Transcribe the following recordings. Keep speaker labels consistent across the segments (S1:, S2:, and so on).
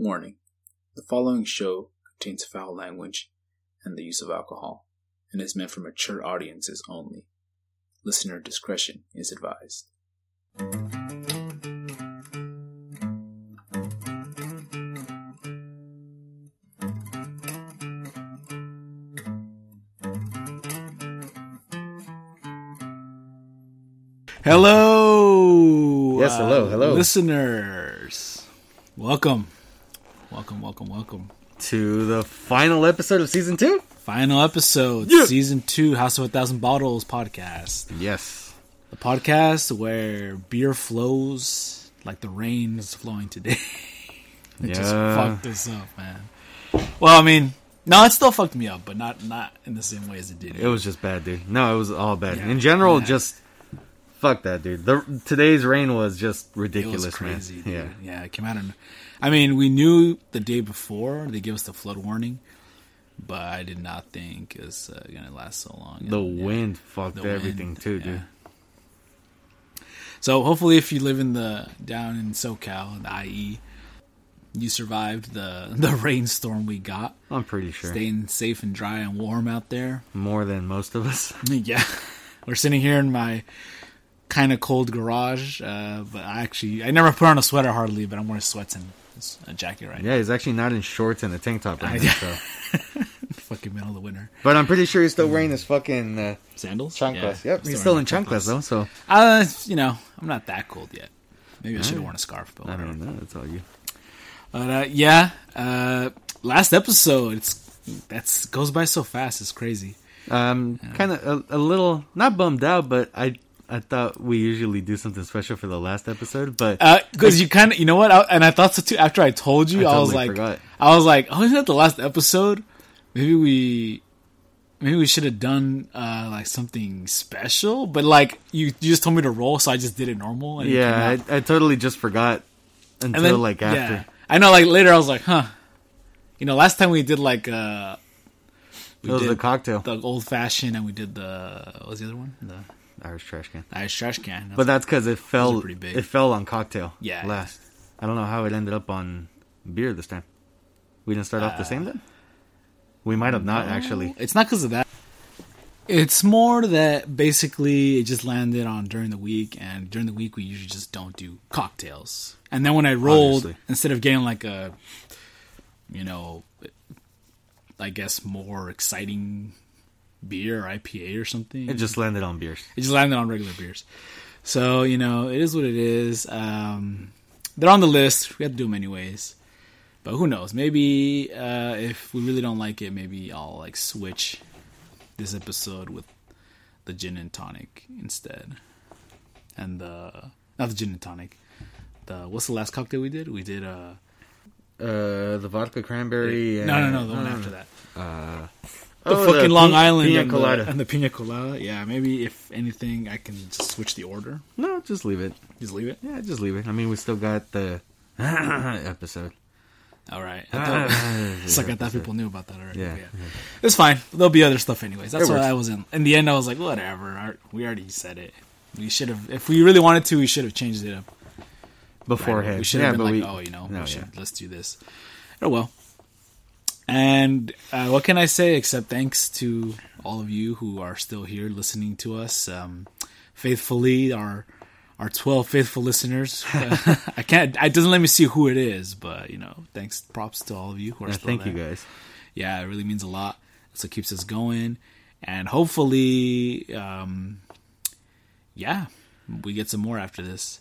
S1: Warning The following show contains foul language and the use of alcohol and is meant for mature audiences only. Listener discretion is advised.
S2: Hello.
S3: Yes, hello, uh, hello.
S2: Listeners. Welcome. Welcome, welcome, welcome.
S3: to the final episode of season two.
S2: Final episode,
S3: Yeah.
S2: season two, House of a Thousand Bottles podcast.
S3: Yes.
S2: The podcast where beer flows like the rain is flowing today. it just fucked us up, man. Well, I mean, no, it still fucked me up, but not not in the same way as it did.
S3: It was just bad, dude. No, it was all bad.
S2: Yeah.
S3: In general,
S2: Yeah.
S3: just fuck that, dude. The today's rain was just ridiculous,
S2: was crazy,
S3: man.
S2: dude.
S3: Yeah.
S2: Yeah, it came out. Of, I mean, we knew the day before they gave us the flood warning, but I did not think it was uh, gonna last so long.
S3: The
S2: And, yeah,
S3: wind fucked
S2: the
S3: everything
S2: wind,
S3: too,
S2: yeah.
S3: dude.
S2: So hopefully, if you live in the down in SoCal, in the IE, you survived the the rainstorm we got.
S3: I'm pretty sure
S2: Staying safe and dry and warm out there.
S3: more than most of us.
S2: Yeah, we're sitting here in my kind of cold garage, uh, but I actually I never put on a sweater hardly, but I'm wearing sweats and a jacket right.
S3: Yeah, he's actually not in shorts and a tank top right now. So.
S2: Fucking middle of the winter.
S3: But I'm pretty sure he's still wearing his fucking uh,
S2: Sandals?
S3: chanclas.
S2: Yeah,
S3: yep, he's still in chanclas though. So
S2: Uh, you know, I'm not that cold yet. Maybe I should have worn a scarf, but
S3: I
S2: whatever.
S3: don't know. That's all you.
S2: But uh, yeah, uh, last episode, it's that's goes by so fast. It's crazy.
S3: Um, kind of a, a little not bummed out, but I I thought we usually do something special for the last episode, but
S2: Because you kind of, you know what? I, and I thought so too. After I told you,
S3: I
S2: I, was like,
S3: forgot.
S2: I was like, oh, isn't that the last episode? Maybe we, maybe we should have done uh, like something special. But like you, you just told me to roll, so I just did it normal. And
S3: yeah. I, I totally just forgot until
S2: then
S3: like after.
S2: yeah. I know. Like later, I was like, huh. You know, last time we did like uh, we
S3: It was
S2: did
S3: the cocktail,
S2: the old fashioned, and we did the what was the other one? The
S3: Irish trash can.
S2: Irish trash can.
S3: But that's because it fell.
S2: pretty big.
S3: It fell on cocktail.
S2: Yeah.
S3: last. I don't know how it ended up on beer this time. We didn't start off the
S2: Uh,
S3: same then. We might have not actually.
S2: It's not because of that. It's more that basically it just landed on during the week, and during the week we usually just don't do cocktails. And then when I rolled, instead of getting like a, you know, I guess more exciting beer or IPA or something,
S3: It just landed on beers.
S2: it just landed on regular beers. So you know, it is what it is. Um, they're on the list. We have to do them anyways. But who knows? Maybe uh, if we really don't like it, maybe I'll like switch this episode with the gin and tonic instead, and the not the gin and tonic. The what's the last cocktail we did? We did uh
S3: Uh, the vodka cranberry.
S2: And... No no
S3: no
S2: the one
S3: uh,
S2: after that
S3: Uh,
S2: the
S3: oh,
S2: fucking Long
S3: pi-
S2: Island
S3: pina
S2: and,
S3: colada.
S2: The, and the pina colada. Yeah, maybe if anything, I can just switch the order.
S3: No, just leave it.
S2: Just leave it.
S3: Yeah, just leave it. I mean, we still got the episode.
S2: All right. Ah, I thought- It's like I thought people knew about that already.
S3: Yeah.
S2: but It's fine. There'll be other stuff anyways. That's
S3: It
S2: what
S3: works.
S2: I was in. In the end, I was like, whatever. We already said it. We should have, if we really wanted to, we should have changed it up.
S3: beforehand.
S2: We should
S3: yeah,
S2: have been like,
S3: we,
S2: oh, you know,
S3: no,
S2: we should,
S3: yeah.
S2: let's do this. Oh well. And uh, what can I say except thanks to all of you who are still here listening to us um, faithfully. Our our twelve faithful listeners. Uh, I can't. It doesn't let me see who it is, but you know, thanks. Props to all of you who are
S3: Yeah, thank
S2: there
S3: you guys.
S2: yeah, it really means a lot. So what keeps us going, and hopefully, um, yeah, we get some more after this.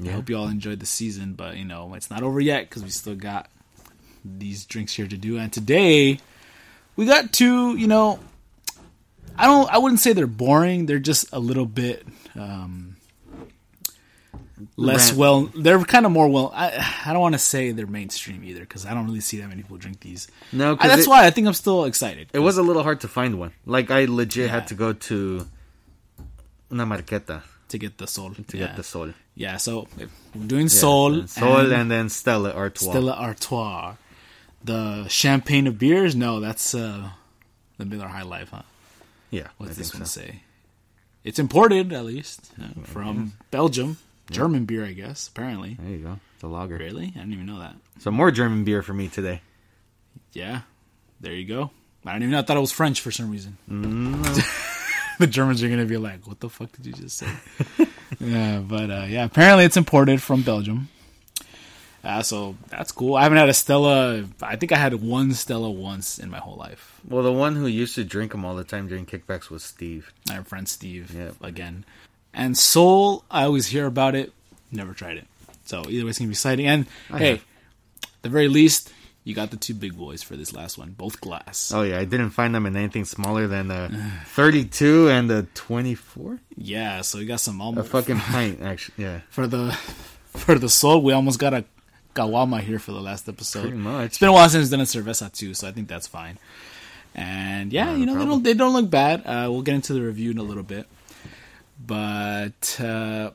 S2: I
S3: Yeah.
S2: hope you all enjoyed the season, but you know it's not over yet because we still got these drinks here to do. And today we got two. You know, I don't. I wouldn't say they're boring. They're just a little bit. Um, Less
S3: Rant.
S2: well, they're kind of more well. I I don't want to say they're mainstream either because I don't really see that many people drink these.
S3: No,
S2: I, that's
S3: it,
S2: why I think I'm still excited.
S3: it was a little hard to find one. Like I legit
S2: Yeah.
S3: had to go to una marqueta
S2: to get the Sol.
S3: to
S2: yeah.
S3: get the Sol.
S2: Yeah, so we're doing
S3: Yeah,
S2: Sol,
S3: and Sol,
S2: and,
S3: and, then Stella Artois.
S2: Stella Artois. The champagne of beers? No, that's uh, the Miller High Life, huh?
S3: yeah,
S2: What's this one
S3: so.
S2: say? It's imported, at least, uh, from Belgium. German beer, I guess, apparently.
S3: There you go. the lager.
S2: Really? I didn't even know that.
S3: So more German beer for me today.
S2: Yeah, there you go. I didn't even know. I thought it was French for some reason.
S3: Mm,
S2: the Germans are gonna be like, "What the fuck did you just say?" yeah, but uh, yeah, apparently it's imported from Belgium. Uh, so that's cool. I haven't had a Stella. I think I had one Stella once in my whole life.
S3: well, the one who used to drink them all the time during kickbacks was Steve.
S2: My friend Steve
S3: Yeah.
S2: again. And Sol, I always hear about it. Never tried it. So either way, it's gonna be exciting. And
S3: I
S2: hey,
S3: have.
S2: the very least, you got the two big boys for this last one, both glass.
S3: Oh yeah, I didn't find them in anything smaller than the 32 and the 24.
S2: Yeah, so we got some almost A
S3: fucking pint, actually. Yeah,
S2: for the for the Sol. We almost got a caguama here for the last episode.
S3: pretty much.
S2: It's been a while since we've done a cerveza too, so I think that's fine. And yeah,
S3: Not
S2: you know they don't they don't look bad. Uh, we'll get into the review in a little bit, but uh,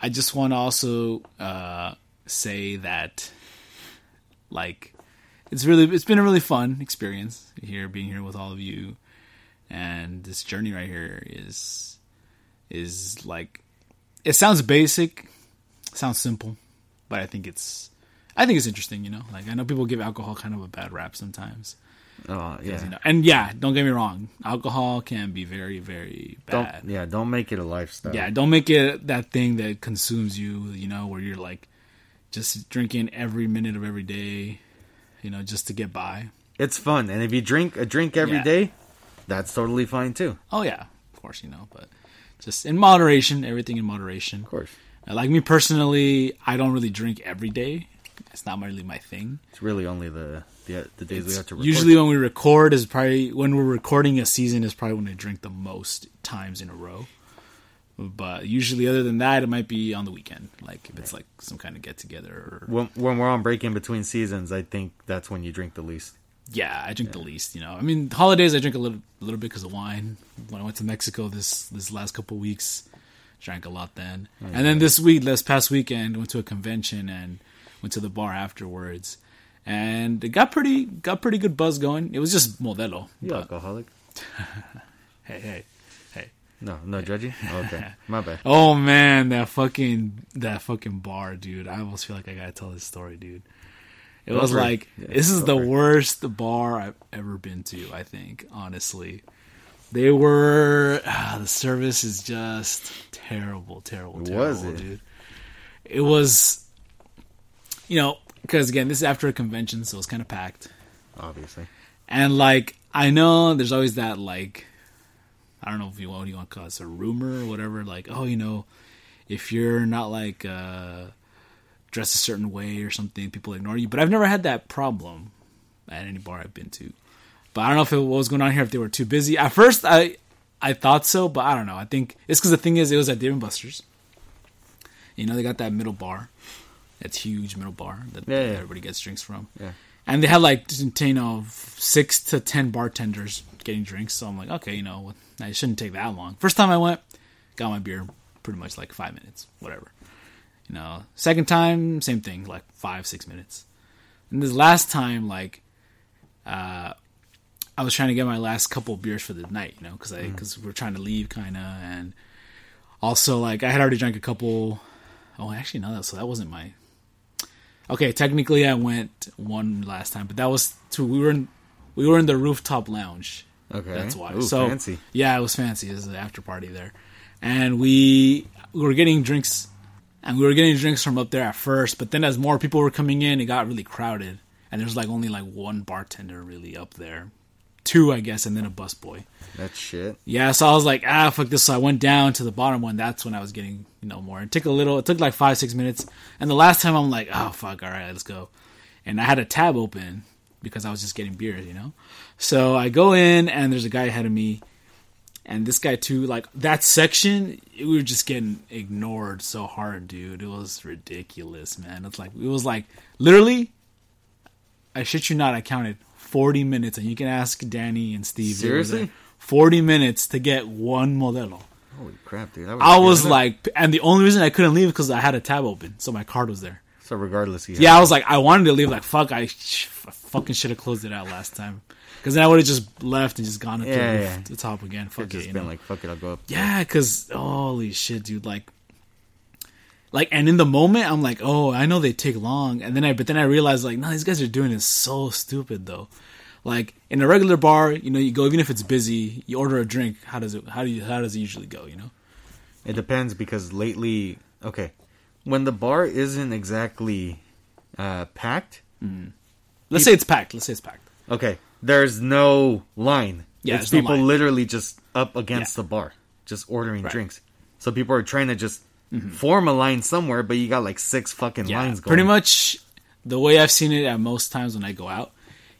S2: I just want to also uh, say that like it's really it's been a really fun experience here being here with all of you, and this journey right here is is like it sounds basic, sounds simple, but I think it's I think it's interesting, you know. Like I know people give alcohol kind of a bad rap sometimes.
S3: oh yeah.
S2: You know? And yeah, don't get me wrong, alcohol can be very, very
S3: Don't
S2: bad.
S3: yeah, don't make it a lifestyle.
S2: Yeah, don't make it that thing that consumes you, you know, where you're like just drinking every minute of every day, you know, just to get by.
S3: It's fun, and if you drink a drink every
S2: Yeah.
S3: day, that's totally fine too.
S2: Oh yeah, of course, you know, but just in moderation, everything in moderation.
S3: Of course,
S2: Uh, Like me personally, I don't really drink every day. It's not really my thing.
S3: it's really only the the, the days we have to record.
S2: usually when we record is probably when we're recording a season is probably when I drink the most times in a row. But usually, other than that, it might be on the weekend, like if it's like some kind of get together. Or,
S3: when when we're on break in between seasons, I think that's when you drink the least.
S2: yeah, I drink the least. You know, I mean, holidays I drink a little, a little bit because of wine. When I went to Mexico this this last couple weeks, drank a lot then. Oh, and then this week, this past weekend, went to a convention and went to the bar afterwards, and it got pretty got pretty good buzz going. It was just Modelo.
S3: You
S2: but-
S3: alcoholic?
S2: hey, hey, hey.
S3: No, no judging. Okay, my bad.
S2: Oh man, that fucking that fucking bar, dude. I almost feel like I gotta tell this story, dude. It
S3: Go
S2: was like
S3: Yeah,
S2: this is the worst bar I've ever been to. I think honestly, they were ah, the service is just terrible, terrible, terrible,
S3: Was it?
S2: dude. It was, you know, because again, this is after a convention, so it's kind of packed.
S3: Obviously,
S2: And like I know there's always that like I don't know if you what you want to call it, it's a rumor or whatever, like, oh, you know, if you're not like uh dressed a certain way or something, people ignore you. But I've never had that problem at any bar I've been to. But I don't know if it what was going on here if they were too busy. At first I I thought so, but I don't know. I think it's because the thing is, it was at Dave and Buster's. You know, they got that middle bar, that's huge middle bar that
S3: Yeah, yeah.
S2: everybody gets drinks from
S3: yeah.
S2: and they had like you know six to ten bartenders getting drinks. So I'm like, okay, you know, I shouldn't take that long. First time I went, got my beer pretty much like five minutes, whatever. You know, second time, same thing, like five six minutes. And this last time, like, uh, I was trying to get my last couple beers for the night, you know, because I because we're trying to leave, kind of, and also like I had already drank a couple. Oh, actually, no, that so that wasn't my Okay, technically I went one last time, but that was to we were in we were in the rooftop lounge.
S3: Okay,
S2: That's why.
S3: Ooh,
S2: so
S3: fancy.
S2: yeah, it was fancy. It was an after party there, and we, we were getting drinks, and we were getting drinks from up there at first. But then as more people were coming in, it got really crowded, and there's like only like one bartender really up there, two I guess, and then a bus boy.
S3: That's shit.
S2: Yeah, so I was like, ah, fuck this. So I went down to the bottom one. That's when I was getting, you know, more. It took a little, it took like five, six minutes. And the last time I'm like, oh, fuck, all right, let's go. And I had a tab open because I was just getting beers, you know? So I go in and there's a guy ahead of me. And this guy too, like that section, we were just getting ignored so hard, dude. It was ridiculous, man. It's like, it was like, literally, I shit you not, I counted 40 minutes. And you can ask Danny and Steve.
S3: Seriously?
S2: 40 minutes to get one Modelo.
S3: Holy crap, dude! That
S2: I was like, and the only reason I couldn't leave because I had a tab open, so my card was there.
S3: so regardless, he
S2: Yeah, I was like, I wanted to leave. Like, fuck, I, sh- I fucking should have closed it out last time, because then I would have just left and just gone up to
S3: Yeah,
S2: the,
S3: yeah.
S2: the top again. Fuck it,
S3: just been
S2: know?
S3: like, fuck it, I'll go up.
S2: yeah, because holy shit, dude, like, Like, and in the moment, I'm like, oh, I know they take long, and then I, but then I realized like, no, these guys are doing is so stupid though. Like in a regular bar, you know, you go even if it's busy, you order a drink. How does it? How do you? How does it usually go? You know?
S3: It depends because lately, okay, when the bar isn't exactly uh, packed,
S2: Let's say it's packed. Let's say it's packed.
S3: okay, there's no line.
S2: Yeah,
S3: it's
S2: no
S3: people
S2: line.
S3: literally just up against
S2: Yeah.
S3: the bar, just ordering
S2: Right.
S3: Drinks. So people are trying to just Mm-hmm. form a line somewhere, but you got like six fucking
S2: Yeah,
S3: lines going.
S2: pretty much the way I've seen it at most times when I go out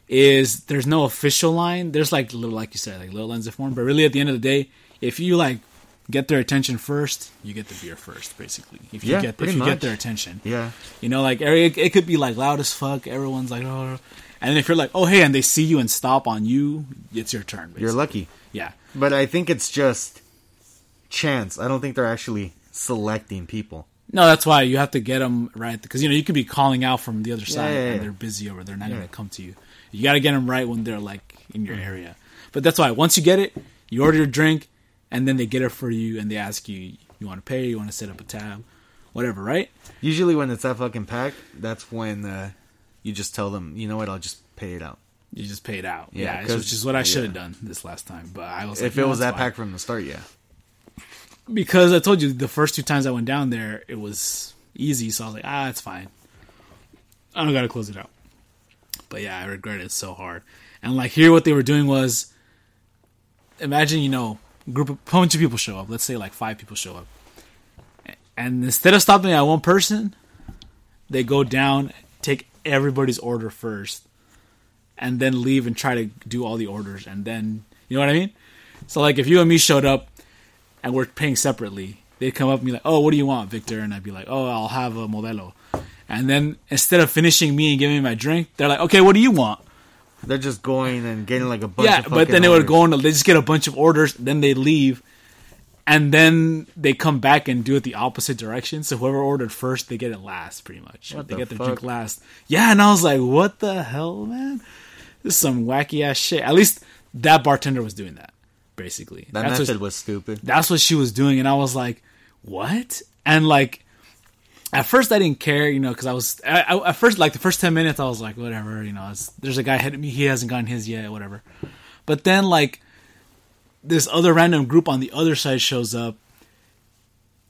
S2: is there's no official line. There's like little, like you said, like little lines of form. But really, at the end of the day, if you like get their attention first, you get the beer first. Basically, if you
S3: Yeah,
S2: get if you
S3: much.
S2: get their attention,
S3: Yeah,
S2: you know, like it, it could be like loud as fuck. Everyone's like, oh, and then if you're like, oh hey, and they see you and stop on you, it's your turn. Basically.
S3: you're lucky.
S2: Yeah,
S3: But I think it's just chance. I don't think they're actually selecting people.
S2: No, that's why you have to get them right because you know you could be calling out from the other side
S3: yeah,
S2: and
S3: yeah.
S2: they're busy or they're not
S3: Yeah.
S2: going to come to you. You got to get them right when they're like in your area. But that's why once you get it, you order your drink and then they get it for you and they ask you you want to pay, you want to set up a tab, whatever, right?
S3: Usually, when it's that fucking packed, that's when uh, you just tell them, you know what, I'll just pay it out.
S2: You just pay it out.
S3: Yeah,
S2: Yeah, which is what I should have
S3: yeah.
S2: done this last time. But I was
S3: If
S2: like,
S3: it was that
S2: fine.
S3: packed from the start, yeah.
S2: Because I told you the first two times I went down there, it was easy. So I was like, ah, it's fine. I don't gotta close it out. But yeah, I regret it so hard. And like here, what they were doing was, imagine you know, group of a bunch of people show up. Let's say like five people show up, and instead of stopping at one person, they go down, take everybody's order first, and then leave and try to do all the orders, and then you know what I mean. So like if you and me showed up and we're paying separately, they'd come up and be like, "Oh, what do you want, Victor?" And I'd be like, "Oh, I'll have a Modelo." And then instead of finishing me and giving me my drink, they're like, "Okay, what do you want?"
S3: They're just going and getting like a bunch
S2: yeah, but then they would go on. They just get a bunch of orders, then they leave, and then they come back and do it the opposite direction. So whoever ordered first, they get it last, pretty much.
S3: What
S2: they
S3: the
S2: get their
S3: fuck?
S2: drink last. Yeah, and I was like, "What the hell, man? This is some wacky ass shit." At least that bartender was doing that, basically.
S3: That
S2: That's what-
S3: method was stupid.
S2: that's what she was doing and i was like what and like at first i didn't care you know because i was I, I, at first like the first 10 minutes i was like whatever you know it's, there's a guy ahead of me he hasn't gotten his yet whatever but then like this other random group on the other side shows up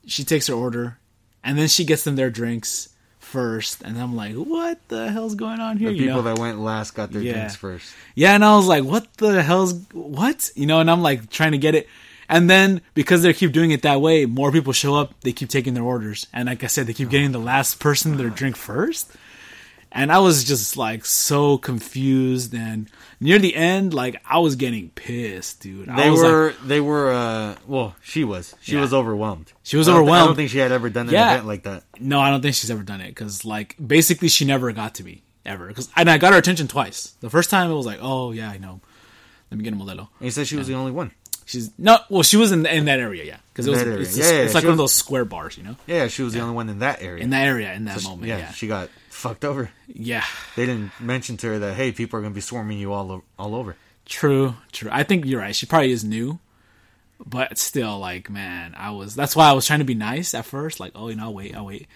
S2: she takes her order and then she gets them their drinks first and i'm like what the hell's going on here
S3: The
S2: you
S3: people
S2: know
S3: that went last got their
S2: Yeah.
S3: drinks first.
S2: yeah, and I was like, what the hell's what? You know, and I'm like trying to get it. And then because they keep doing it that way, more people show up, they keep taking their orders. And like I said, they keep getting the last person their drink first. And I was just like so confused and near the end, like I was getting pissed, dude. I
S3: They
S2: was
S3: were,
S2: like,
S3: they were, uh, well, she was. She
S2: Yeah.
S3: was overwhelmed.
S2: She was
S3: I don't thi- I don't think she had ever done an
S2: Yeah.
S3: event like that.
S2: no, I don't think she's ever done it because like basically she never got to me ever. Because and I got her attention twice. The first time it was like, oh yeah, I know. Let me get a Modelo.
S3: And he said she was the only one.
S2: She's no, well, she was in in that area, yeah, because it was it's,
S3: Yeah,
S2: it's,
S3: yeah,
S2: it's like
S3: she
S2: one of those square bars, you know,
S3: Yeah, she was the only one in that area.
S2: in that area, in that
S3: So she-
S2: moment,
S3: yeah,
S2: yeah,
S3: she got fucked over.
S2: yeah,
S3: They didn't mention to her that hey, people are gonna be swarming you all o- all over.
S2: true, true. I think you're right. She probably is new, but still, like, man, I was. That's why I was trying to be nice at first, like, oh, you know, I'll wait, I'll wait.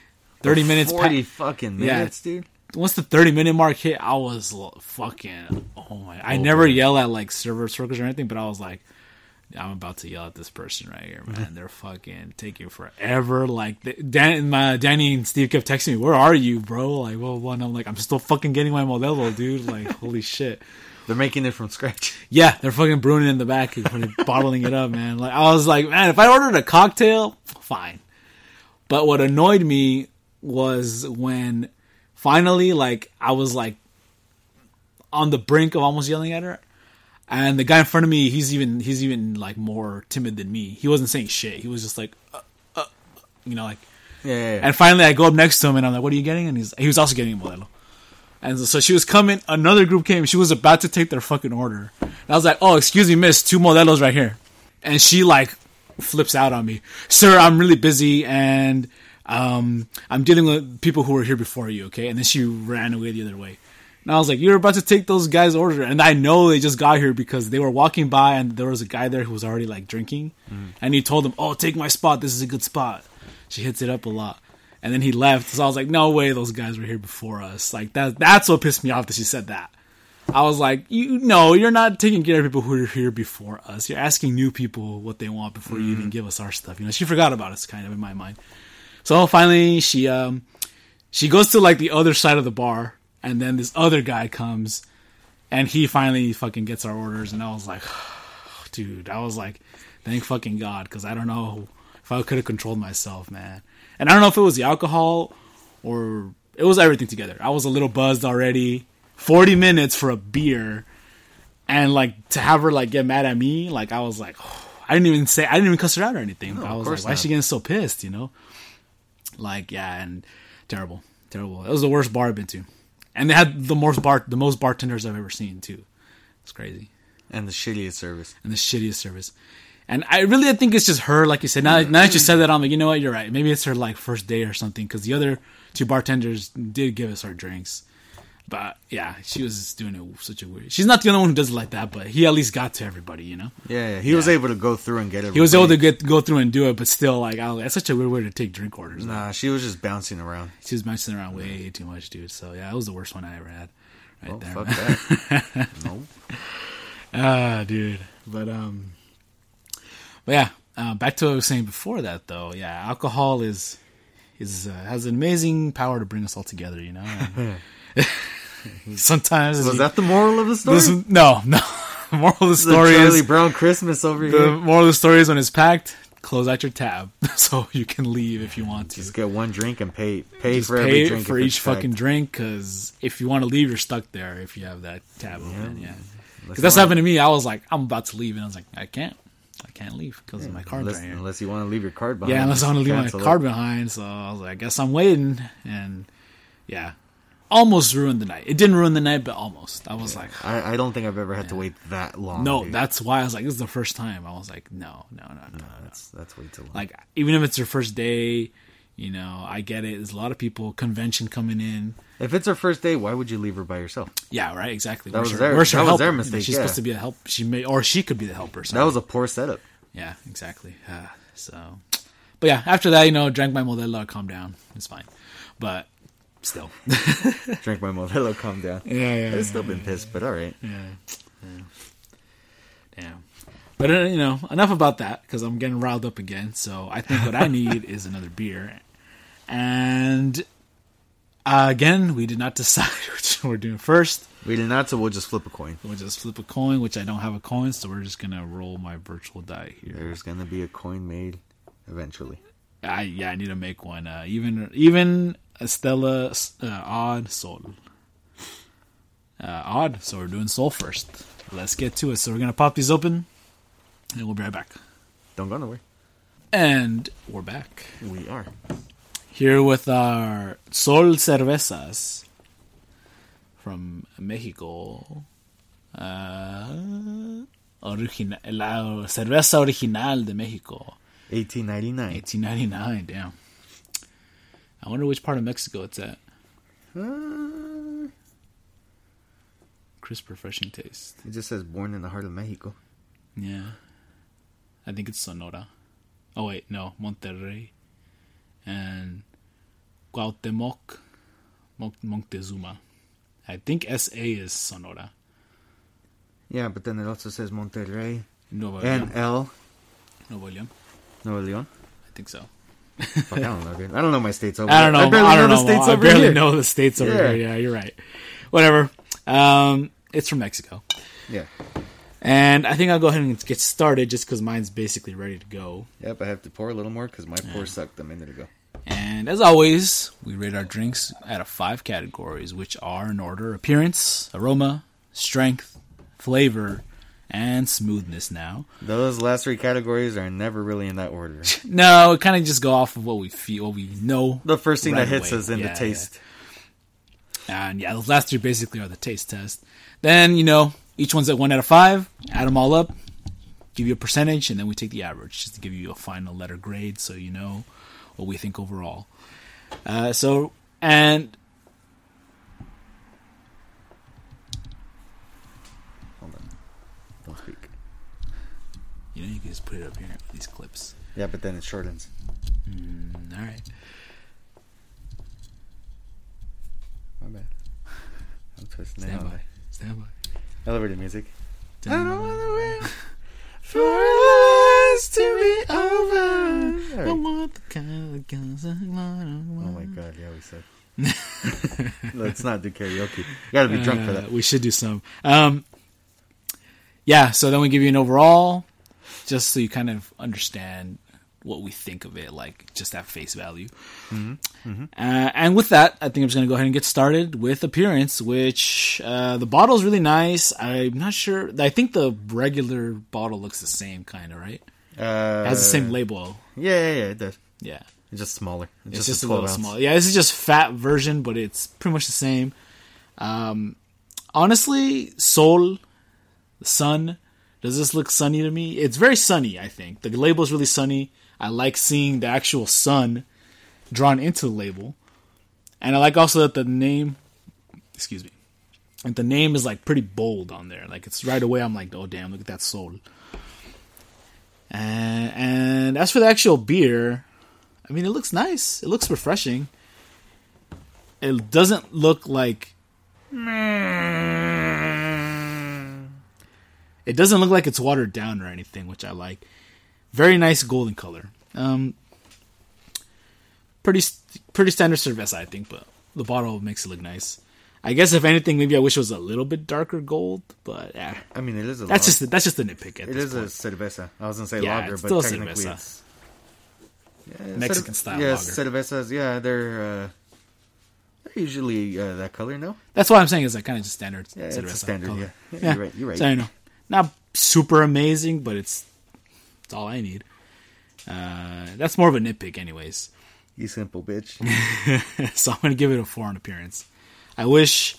S2: Thirty minutes. pa-
S3: forty fucking
S2: Yeah.
S3: minutes, dude.
S2: once the 30 minute mark hit, I was fucking, oh my, I never yell at like server circles or anything, but I was like, I'm about to yell at this person right here, man. They're fucking taking forever. Like, they- Dan, my, Danny and Steve kept texting me, where are you, bro? Like, well, one, I'm like, I'm still fucking getting my Modelo, dude. Like, holy shit.
S3: They're making it from scratch.
S2: Yeah, they're fucking brewing it in the back and bottling it up, man. Like, I was like, man, if I ordered a cocktail, fine. But what annoyed me was when finally, like, I was like on the brink of almost yelling at her, and the guy in front of me, he's even he's even like more timid than me. He wasn't saying shit. He was just like, uh, uh, you know, like.
S3: Yeah, yeah, yeah.
S2: And finally, I go up next to him, and I'm like, "What are you getting?" And he's he was also getting a Modelo. And so she was coming. Another group came. She was about to take their fucking order. And I was like, "Oh, excuse me, miss. Two Modelos right here." And she like flips out on me, "Sir, I'm really busy, and um, I'm dealing with people who were here before you." Okay. And then she ran away the other way. And I was like, "You're about to take those guys' order," and I know they just got here because they were walking by, and there was a guy there who was already like drinking, and he told them, "Oh, take my spot. This is a good spot." She hits it up a lot, And then he left. So I was like, no way those guys were here before us. Like that that's what pissed me off that she said that. I was like, you know, you're not taking care of people who are here before us. You're asking new people what they want before you even give us our stuff. You know, she forgot about us kind of in my mind. So finally she um she goes to like the other side of the bar and then this other guy comes and he finally fucking gets our orders and I was like dude, I was like thank fucking god cuz I don't know if I could have controlled myself, man. And I don't know if it was the alcohol or it was everything together. I was a little buzzed already. 40 minutes for a beer and like to have her like get mad at me, like I was like I didn't even say I didn't even cuss her out or anything.
S3: No,
S2: I was like, why is she getting so pissed, you know? Like, yeah, and terrible, terrible. It was the worst bar I've been to, and they had the most bar, the most bartenders I've ever seen too. It's crazy,
S3: And the shittiest service.
S2: and the shittiest service. And I really, I think it's just her. Like you said, now, now that you said that, I'm like, you know what, you're right. Maybe it's her like first day or something. Because the other two bartenders did give us our drinks, but yeah, she was doing it such a weird. She's not the only one who does it like that, but he at least got to everybody, you know.
S3: Yeah, yeah. He was able to go through and get it.
S2: He was able to get go through and do it, but still, like, I that's such a weird way to take drink orders.
S3: Nah, she was just bouncing around.
S2: She was messing around way too much, dude. So yeah, it was the worst one I ever had. Right
S3: Oh,
S2: there,
S3: fuck
S2: man.
S3: that. no.
S2: Ah, dude. But um, but yeah. Uh, back to what I was saying before that, though. Yeah, alcohol is is uh, has an amazing power to bring us all together. You know. And sometimes
S3: Was that the moral of the story?
S2: this, no, no. The moral of the
S3: the
S2: story
S3: Charlie
S2: is
S3: Brown Christmas over
S2: the
S3: here.
S2: The moral of the story is when it's packed, close out your tab so you can leave if you want to.
S3: Just get one drink and pay pay
S2: Just
S3: for every drink
S2: for each
S3: packed.
S2: fucking drink because if you want to leave, you're stuck there if you have that tab open. Yeah, because that's happened to me. I was like, I'm about to leave, and I was like, I can't, I can't leave because of my card's
S3: Unless,
S2: right
S3: unless you want to leave your card behind.
S2: yeah, unless I want to leave my
S3: cancel it.
S2: card behind. So I was like, I guess I'm waiting, and yeah, almost ruined the night. It didn't ruin the night, but almost. I was like,
S3: I, I don't think I've ever had to wait that long.
S2: no,
S3: dude.
S2: that's why I was like, this is the first time. I was like, no, no, no, no. no.
S3: that's that's way too long.
S2: Like even if it's your first day, you know, I get it. There's a lot of people convention coming in.
S3: if it's her first day, why would you leave her by yourself?
S2: Yeah, right. Exactly.
S3: That
S2: Where's
S3: was
S2: her-
S3: their-
S2: where's her
S3: that was their
S2: You know,
S3: mistake,
S2: she's
S3: yeah.
S2: supposed to be a help. She may, or she could be the helper. Sorry.
S3: That was a poor setup.
S2: yeah, exactly. Uh, so, but yeah, after that, you know, drank my Modelo, calmed down. It's fine, but still,
S3: Drink my Modelo, calm down.
S2: yeah, yeah,
S3: I've still been pissed, but all right.
S2: yeah, yeah. Damn. But uh, you know, enough about that because I'm getting riled up again. So I think what I need is another beer, and uh, again, we did not decide which we're doing first.
S3: We did not, so we'll just flip a coin.
S2: We'll just flip a coin, which I don't have a coin, so we're just gonna roll my virtual die here.
S3: There's gonna be a coin made eventually.
S2: I yeah, I need to make one. Uh, even even Estella uh, odd Sol. Uh, odd. So we're doing Sol first. Let's get to it. So we're gonna pop these open, and we'll be right back.
S3: Don't go nowhere.
S2: And we're back
S3: We are.
S2: here with our Sol Cervezas from Mexico. Uh, origina- la cerveza original de Mexico.
S3: 1899.
S2: 1899, damn. I wonder which part of Mexico it's at.
S3: Uh,
S2: Crisp, refreshing taste.
S3: it just says born in the heart of Mexico.
S2: Yeah. I think it's Sonora. Oh, wait, no. Monterrey. And Cuauhtemoc. Montezuma. I think SA is Sonora.
S3: Yeah, but then it also says Monterrey
S2: Nuevo
S3: and
S2: León.
S3: L.
S2: Nuevo León.
S3: Nuevo Leon.
S2: I think so.
S3: Fuck, I don't know, dude. I don't know my states over
S2: I don't know.
S3: there. I barely
S2: I don't
S3: know,
S2: know.
S3: the states
S2: I
S3: over
S2: barely
S3: here.
S2: know the states over
S3: Yeah.
S2: here. Yeah, you're right. Whatever. Um, it's from Mexico.
S3: Yeah.
S2: And I think I'll go ahead and get started just because mine's basically ready to go.
S3: Yep, I have to pour a little more because my pour sucked a minute ago.
S2: And as always, we rate our drinks out of five categories, which are in order appearance, aroma, strength, flavor, and smoothness now.
S3: Those last three categories are never really in that order.
S2: No, it kind of just go off of what we feel, what we know.
S3: The first thing
S2: Right
S3: that hits
S2: away.
S3: us in
S2: Yeah,
S3: the taste.
S2: And yeah, those last three basically are the taste test. Then, you know, each one's at one out of five, add them all up, give you a percentage, and then we take the average just to give you a final letter grade so you know what we think overall. Uh, so, and You know, you can just put it up here with these clips.
S3: Yeah, but then it shortens.
S2: Mm, all right.
S3: My
S2: bad.
S3: I'm twisting Stand
S2: by. Stand by.
S3: Elevator music. Dun-
S2: I
S3: don't
S2: want
S3: to wait for us to be over.
S2: Right.
S3: I
S2: want the kind of guns I want.
S3: Oh my god, yeah, we said. Let's not do karaoke. You gotta be drunk
S2: uh, for
S3: that.
S2: Uh, we should do some. Um, yeah, so then we give you an overall just so you kind of understand what we think of it, like just at face value.
S3: Mm-hmm.
S2: Uh, and with that, I think I'm just going to go ahead and get started with appearance, which uh, the bottle is really nice. I'm not sure. I think the regular bottle looks the same, kind of, right?
S3: Uh,
S2: It has the same label.
S3: Yeah, yeah, yeah, it does.
S2: Yeah.
S3: It's just smaller.
S2: It's just, a
S3: 12
S2: little
S3: ounce.
S2: small. Yeah, this is just fat version, but it's pretty much the same. Um, honestly, Sol, the sun, does this look sunny to me? It's very sunny. I think the label is really sunny. I like seeing the actual sun drawn into the label, and I like also that the name, excuse me, and the name is like pretty bold on there. Like it's right away. I'm like, oh damn, look at that Sol. And, and as for the actual beer, I mean, it looks nice. It looks refreshing. It doesn't look like. It doesn't look like it's watered down or anything, which I like. Very nice golden color. Um, pretty pretty standard cerveza, I think, but the bottle makes it look nice. I guess if anything, maybe I wish it was a little bit darker gold, but yeah,
S3: I mean, it is a
S2: that's
S3: lager.
S2: just that's just a nitpick. At
S3: It is a cerveza. I was gonna say
S2: Yeah,
S3: lager,
S2: it's
S3: but technically
S2: cerveza.
S3: it's yeah,
S2: Mexican
S3: cerve-
S2: style
S3: Yeah,
S2: lager.
S3: cervezas. Yeah, they're uh, they're usually uh, that color. No,
S2: That's what I'm saying. Is like kind of just standard.
S3: yeah, it's a
S2: cerveza
S3: standard.
S2: color.
S3: Yeah. yeah,
S2: Yeah.
S3: you're right. You're right.
S2: So I know, not super amazing, but it's it's all I need. Uh, that's more of a nitpick, anyways.
S3: You simple bitch.
S2: so I'm gonna give it a four on appearance. I wish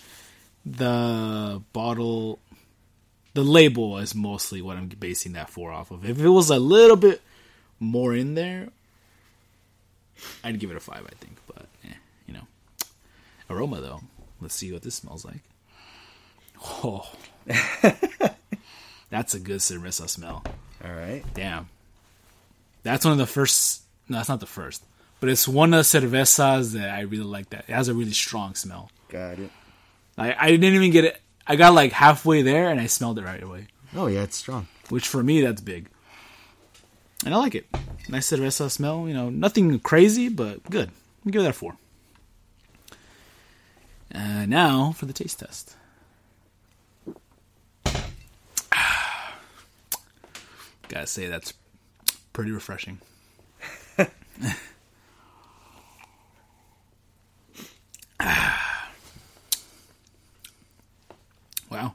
S2: the bottle, the label is mostly what I'm basing that four off of. If it was a little bit more in there, I'd give it a five. I think, but eh, you know, aroma though. Let's see what this smells like. Oh, that's a good cerveza smell.
S3: All right.
S2: Damn. That's one of the first. No, that's not the first. But it's one of the cervezas that I really like. That it has a really strong smell.
S3: Got it.
S2: I I didn't even get it. I got like halfway there and I smelled it right away.
S3: Oh yeah, it's strong.
S2: Which for me that's big. And I like it. Nice cerveza smell. You know, nothing crazy, but good. I'll give that a four. Uh, now for the taste test. Gotta say that's pretty refreshing. wow.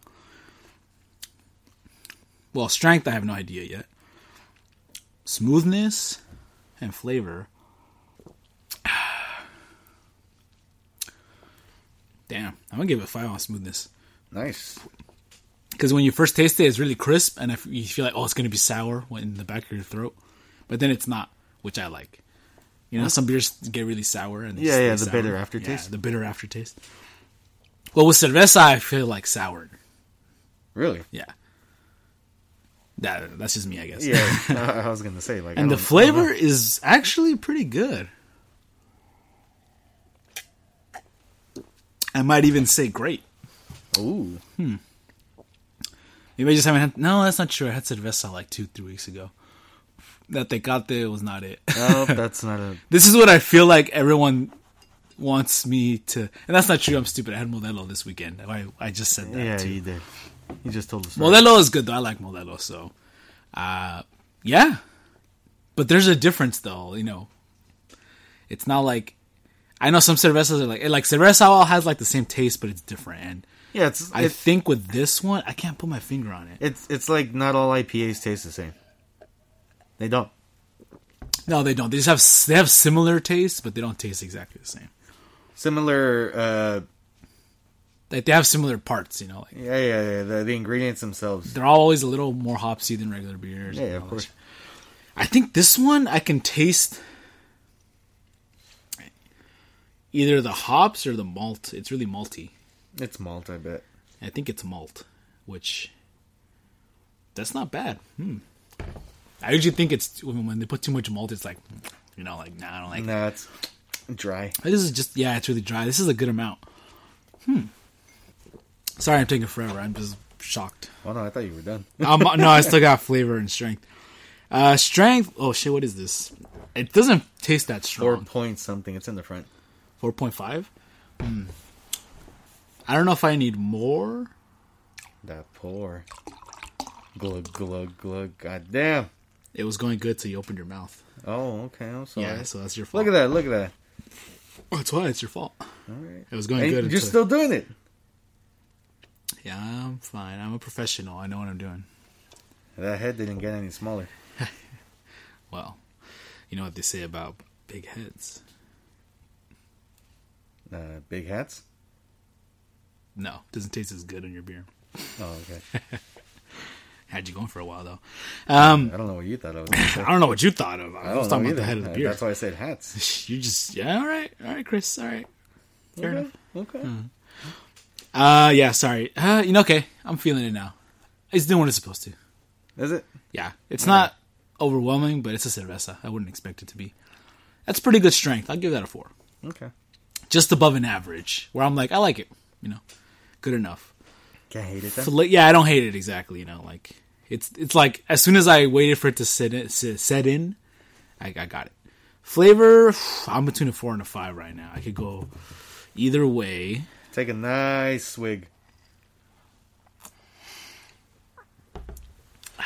S2: Well, strength I have no idea yet. Smoothness and flavor. Damn, I'm gonna give it five on smoothness
S3: Nice.
S2: Because when you first taste it, it's really crisp, and if you feel like oh, it's gonna be sour in the back of your throat, but then it's not, which I like. You know, some beers get really sour and they
S3: Yeah, yeah, the
S2: sour.
S3: bitter aftertaste.
S2: Yeah, the bitter aftertaste. Well, with cerveza, I feel like soured.
S3: Really?
S2: Yeah, that that's just me, I guess.
S3: Yeah. I was gonna say like.
S2: And the
S3: don't- I don't
S2: flavor is actually pretty good. I might even say great.
S3: Ooh. Hmm.
S2: Maybe I just haven't had. No, that's not true. I had cerveza like two, three weeks ago. That tecate was not it.
S3: Oh, that's not a.
S2: this is what I feel like everyone wants me to. And that's not true. I'm stupid. I had Modelo this weekend. I, I just said that
S3: Yeah,
S2: too.
S3: you did. You just told us.
S2: Modelo is good though. I like Modelo. So, uh, yeah. But there's a difference though. You know, it's not like I know some cervezas are like like cerveza all has like the same taste, but it's different. And
S3: Yeah, it's
S2: I
S3: it's
S2: think with this one, I can't put my finger on it.
S3: it's it's like not all IPAs taste the same. They don't.
S2: No, they don't. They just have they have similar tastes, but they don't taste exactly the same.
S3: Similar. uh
S2: Like they have similar parts. You know, like
S3: Yeah, yeah, yeah. The, the ingredients themselves.
S2: they're always a little more hopsy than regular beers.
S3: Yeah, of course.
S2: I think this one I can taste either the hops or the malt. It's really malty.
S3: It's malt, I bet.
S2: I think it's malt, which that's not bad. Hmm. I usually think it's when they put too much malt, it's like you know, like nah, I don't like.
S3: No, it's dry.
S2: This is just yeah, it's really dry. This is a good amount. Hmm. Sorry, I'm taking forever. I'm just shocked.
S3: Oh no, I thought you were done.
S2: Um, no, I still got flavor and strength. Uh, strength. Oh shit, what is this? It doesn't taste that strong.
S3: Four point something. It's in the front.
S2: Four point five. Hmm. I don't know if I need more.
S3: That pour. Glug glug glug. God damn.
S2: It was going good till you opened your mouth.
S3: Oh, okay. I'm sorry.
S2: Yeah, so that's your fault.
S3: Look at that. Look at that.
S2: That's why it's your fault.
S3: All right.
S2: It was going
S3: Hey,
S2: good.
S3: you're
S2: until-
S3: still doing it.
S2: Yeah, I'm fine. I'm a professional. I know what I'm doing.
S3: That head didn't get any smaller.
S2: Well, you know what they say about big heads.
S3: Uh, big hats.
S2: No, doesn't taste as good on your beer.
S3: Oh, okay.
S2: Had you going for a while though. Um,
S3: I don't know what you thought of.
S2: I don't know what you thought of. I
S3: I
S2: was talking
S3: know
S2: about the head of the
S3: Uh,
S2: beer.
S3: That's why I said hats.
S2: You just yeah. All right, all right, Chris. All right. Fair
S3: okay.
S2: enough.
S3: Okay.
S2: Uh, yeah. Sorry. Uh, you know, okay. I'm feeling it now. It's doing what it's supposed to.
S3: Is it?
S2: Yeah, it's not overwhelming, but it's a cerveza. I wouldn't expect it to be. That's pretty good strength. I'll give that a four.
S3: Okay.
S2: Just above an average, where I'm like, I like it. You know, good enough.
S3: Can't hate it.
S2: Fla- yeah, I don't hate it exactly. You know, like it's it's like as soon as I waited for it to set in, set in I, I got it. Flavor, I'm between a four and a five right now. I could go either way.
S3: Take a nice swig.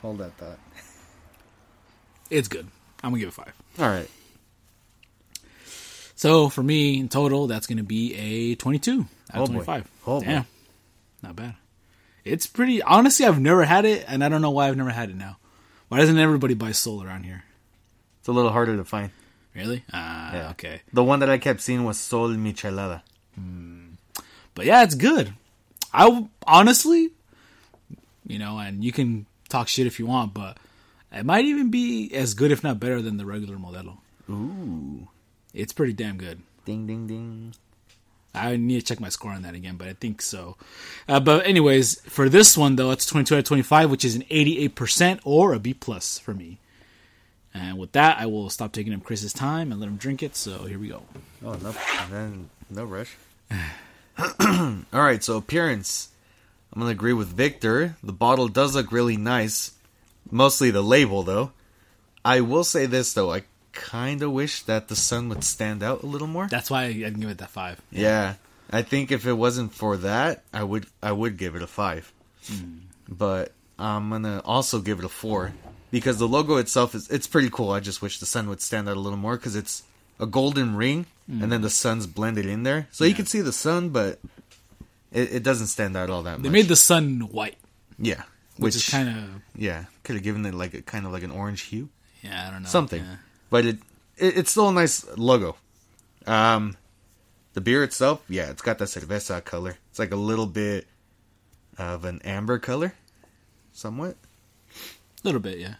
S3: Hold that thought.
S2: It's good. I'm gonna give it five.
S3: All right.
S2: So for me, in total, that's gonna be a 22 out
S3: Oh,
S2: of
S3: boy.
S2: 25.
S3: Oh, boy.
S2: Damn, not bad. It's pretty. Honestly, I've never had it, and I don't know why I've never had it now. Why doesn't everybody buy Sol around here?
S3: It's a little harder to find.
S2: Really? Ah,
S3: Yeah.
S2: okay.
S3: The one that I kept seeing was Sol Michelada.
S2: But yeah, it's good. I honestly, you know, and you can talk shit if you want, but it might even be as good, if not better, than the regular Modelo.
S3: Ooh.
S2: It's pretty damn good.
S3: Ding ding ding.
S2: I need to check my score on that again, but I think so. Uh, but anyways, for this one though, it's 22 out of 25, which is an 88% or a B plus for me. And with that, I will stop taking up Chris's time and let him drink it. So here we go.
S3: Oh no, then no rush. All right, so appearance. I'm gonna agree with Victor. The bottle does look really nice, mostly the label though. I will say this though, I kind of wish that the sun would stand out a little more.
S2: That's why I can give it that five.
S3: Yeah, I think if it wasn't for that, I would I would give it a five. Hmm. But I'm gonna also give it a four because the logo itself is it's pretty cool. I just wish the sun would stand out a little more because it's a golden ring and then the hmm. sun's blended in there, so you can see the sun, but it, it doesn't stand out all that much.
S2: They made the sun white,
S3: yeah,
S2: which, is kind of
S3: yeah could have given it like a kind of like an orange hue
S2: yeah, I don't know
S3: something,
S2: Yeah.
S3: But it, it it's still a nice logo. Um, the beer itself, yeah, it's got that cerveza color. It's like a little bit of an amber color, somewhat.
S2: A little bit, yeah.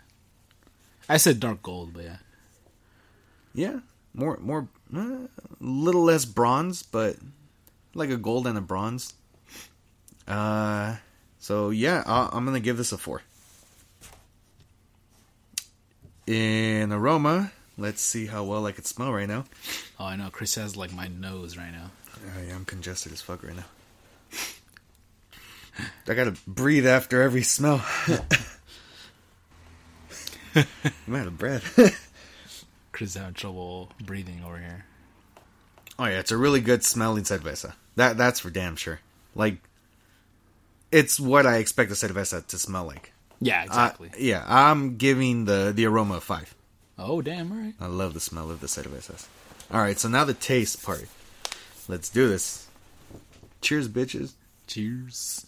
S2: I said dark gold, but yeah.
S3: Yeah, more more a little less bronze, but like a gold and a bronze. Uh, so yeah, I, I'm gonna give this a four. In aroma, let's see how well I can smell right now.
S2: Oh, I know. Chris has like my nose right now.
S3: Oh, yeah, I'm congested as fuck right now. I gotta breathe after every smell. I'm out of breath.
S2: Chris is having trouble breathing over here.
S3: oh yeah, it's a really good smelling cerveza. That that's for damn sure. Like, it's what I expect a cerveza to smell like.
S2: Yeah,
S3: Uh,
S2: exactly.
S3: yeah, I'm giving the the aroma a five.
S2: Oh, damn! right.
S3: I love the smell of the cervezas. All right, so now the taste part. Let's do this. Cheers, bitches.
S2: Cheers.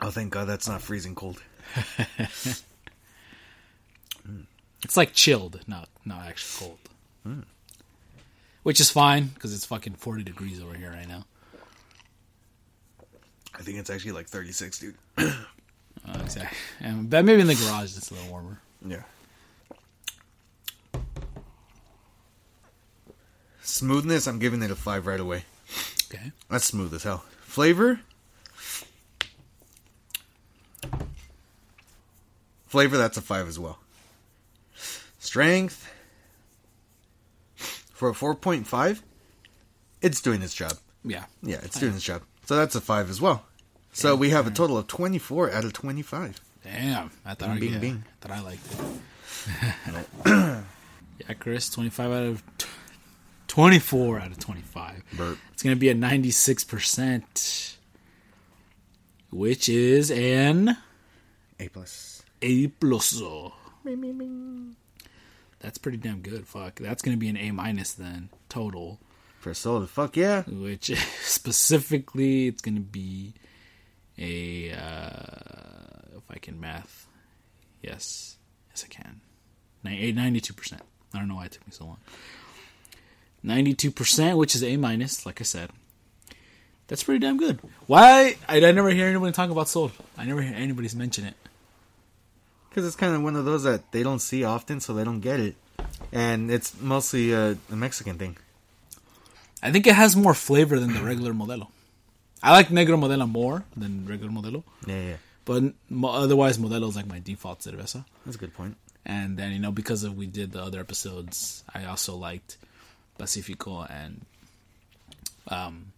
S3: Oh, thank God that's not freezing cold.
S2: It's like chilled, not not actually cold. Which is fine because it's fucking forty degrees over here right now.
S3: I think it's actually like 36, dude.
S2: Uh, exactly. And but maybe in the garage it's a little warmer.
S3: Yeah. Smoothness, I'm giving it a five right away.
S2: Okay.
S3: That's smooth as hell. Flavor. Flavor, that's a five as well. Strength. For a 4.5, it's doing its job.
S2: Yeah.
S3: Yeah, it's doing its job. So that's a five as well. So we have a total of twenty four out of twenty five.
S2: Damn. I thought,
S3: Bing,
S2: I, yeah,
S3: bing.
S2: I thought I liked it. yeah, Chris, 25 out of 24 out of 25.
S3: Burp.
S2: It's going to be a 96%, which is an
S3: A plus.
S2: A plus. That's pretty damn good. Fuck. That's going to be an A minus then, total.
S3: For soda, fuck yeah.
S2: Which specifically, it's going to be a. Uh, if I can math. Yes. Yes, I can. 92%. I don't know why it took me so long. 92%, which is A minus, like I said. That's pretty damn good. Why? I, I never hear anybody talk about Sol. I never hear anybody's mention it.
S3: Because it's kind of one of those that they don't see often, so they don't get it. And it's mostly uh, a Mexican thing.
S2: I think it has more flavor than the regular Modelo. I like Negro Modelo more than regular Modelo.
S3: Yeah, yeah.
S2: But otherwise, Modelo is like my default cerveza.
S3: That's a good point.
S2: And then, you know, because of we did the other episodes, I also liked Pacifico and um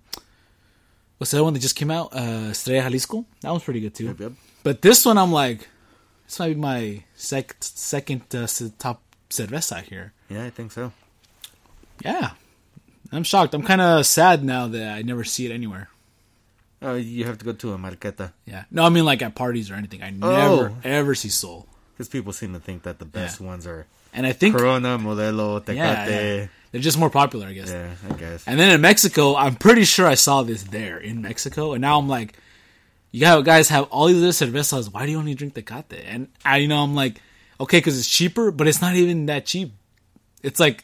S2: what's the other one that just came out? Uh Estrella Jalisco. That one's pretty good too.
S3: Yep, yep.
S2: But this one I'm like this might be my sec- second uh, top cerveza here.
S3: Yeah, I think so.
S2: Yeah. I'm shocked. I'm kind of sad now that I never see it anywhere.
S3: Oh, you have to go to a marqueta.
S2: Yeah. No, I mean like at parties or anything. I
S3: Oh.
S2: never ever see Sol.
S3: Because people seem to think that the best
S2: Yeah.
S3: ones are
S2: And I think
S3: Corona, Modelo, Tecate.
S2: yeah, yeah. They're just more popular, I guess.
S3: Yeah, I guess.
S2: And then in Mexico, I'm pretty sure I saw this there in Mexico, and now I'm like, you guys have all these other cervezas. Why do you only drink Tecate? And I, you know, I'm like, okay, because it's cheaper, but it's not even that cheap. It's like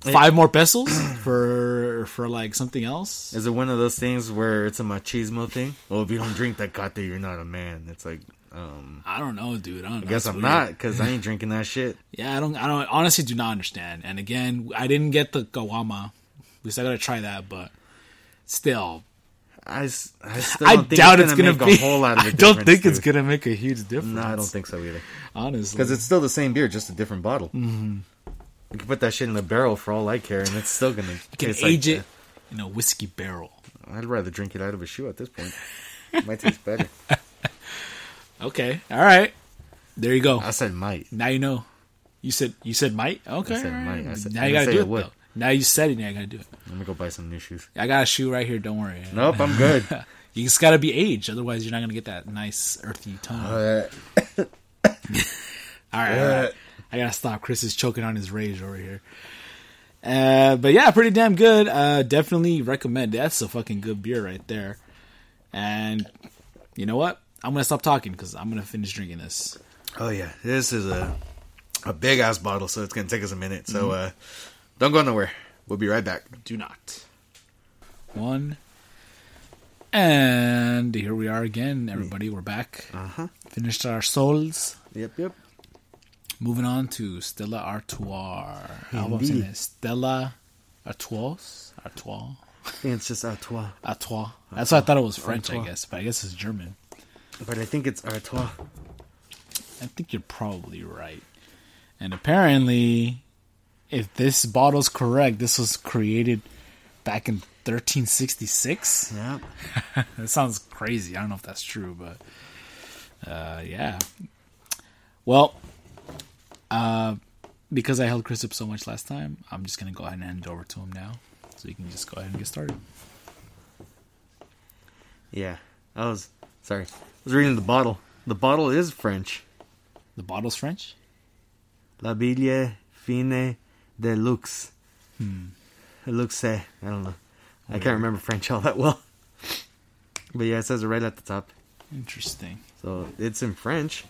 S2: five more pesos for for like something else.
S3: Is it one of those things where it's a machismo thing? Well, if you don't drink Tecate, you're not a man. It's like, um,
S2: I don't know, dude. I don't know.
S3: I guess
S2: It's
S3: I'm
S2: weird.
S3: not because I ain't drinking that shit.
S2: Yeah, I don't. I don't. Honestly, do not understand. And again, I didn't get the caguama. At least I gotta try that, but still,
S3: I, I still
S2: I
S3: don't think
S2: doubt
S3: it's
S2: it's
S3: gonna,
S2: gonna,
S3: make
S2: be.
S3: a whole lot of a
S2: I don't
S3: difference,
S2: think it's gonna make a huge difference.
S3: No, I don't think so either.
S2: honestly.
S3: Because it's still the same beer, just a different bottle. Mm-hmm. You can put that shit in a barrel for all I care, and it's still gonna
S2: You can
S3: taste like
S2: age it in a whiskey barrel.
S3: I'd rather drink it out of a shoe at this point. It might taste better.
S2: Okay, all right. There you go.
S3: I said might.
S2: Now you know. You said you said might. Okay,
S3: I said might. I said-
S2: now you gotta do it
S3: would.
S2: though. Now you said it. Now you gotta do it.
S3: Let me go buy some new shoes.
S2: I got a shoe right here. Don't worry.
S3: Nope, I'm good.
S2: You just gotta be aged, otherwise you're not gonna get that nice earthy tone.
S3: Uh,
S2: all right, all right. I gotta stop. Chris is choking on his rage over here. Uh, but yeah, pretty damn good. Uh, definitely recommend. That's a fucking good beer right there. And you know what? I'm gonna stop talking because I'm gonna finish drinking this.
S3: oh yeah, this is a a big ass bottle, so it's gonna take us a minute. So
S2: Mm-hmm.
S3: uh, don't go nowhere. We'll be right back.
S2: Do not. One. And here we are again, everybody. We're back.
S3: Uh huh.
S2: Finished our Sols.
S3: Yep, yep.
S2: Moving on to Stella Artois. How about saying
S3: Indeed.
S2: it? Stella Artois? Artois?
S3: I think it's just Artois,
S2: Artois. That's why I thought it was French, I guess, but I guess it's German.
S3: But I think it's Artois.
S2: I think you're probably right. And apparently, if this bottle's correct, this was created back in 1366.
S3: Yeah,
S2: That sounds crazy. I don't know if that's true, but uh, yeah. Well, uh, because I held Chris up so much last time, I'm just gonna go ahead and hand it over to him now, so you can just go ahead and get started.
S3: Yeah. I was sorry. I was reading the bottle. The bottle is French.
S2: The bottle's French.
S3: La Bille Fine de Luxe. Luxe. I don't know. I can't remember French all that well. But yeah, it says it right at the top.
S2: Interesting.
S3: So it's in French.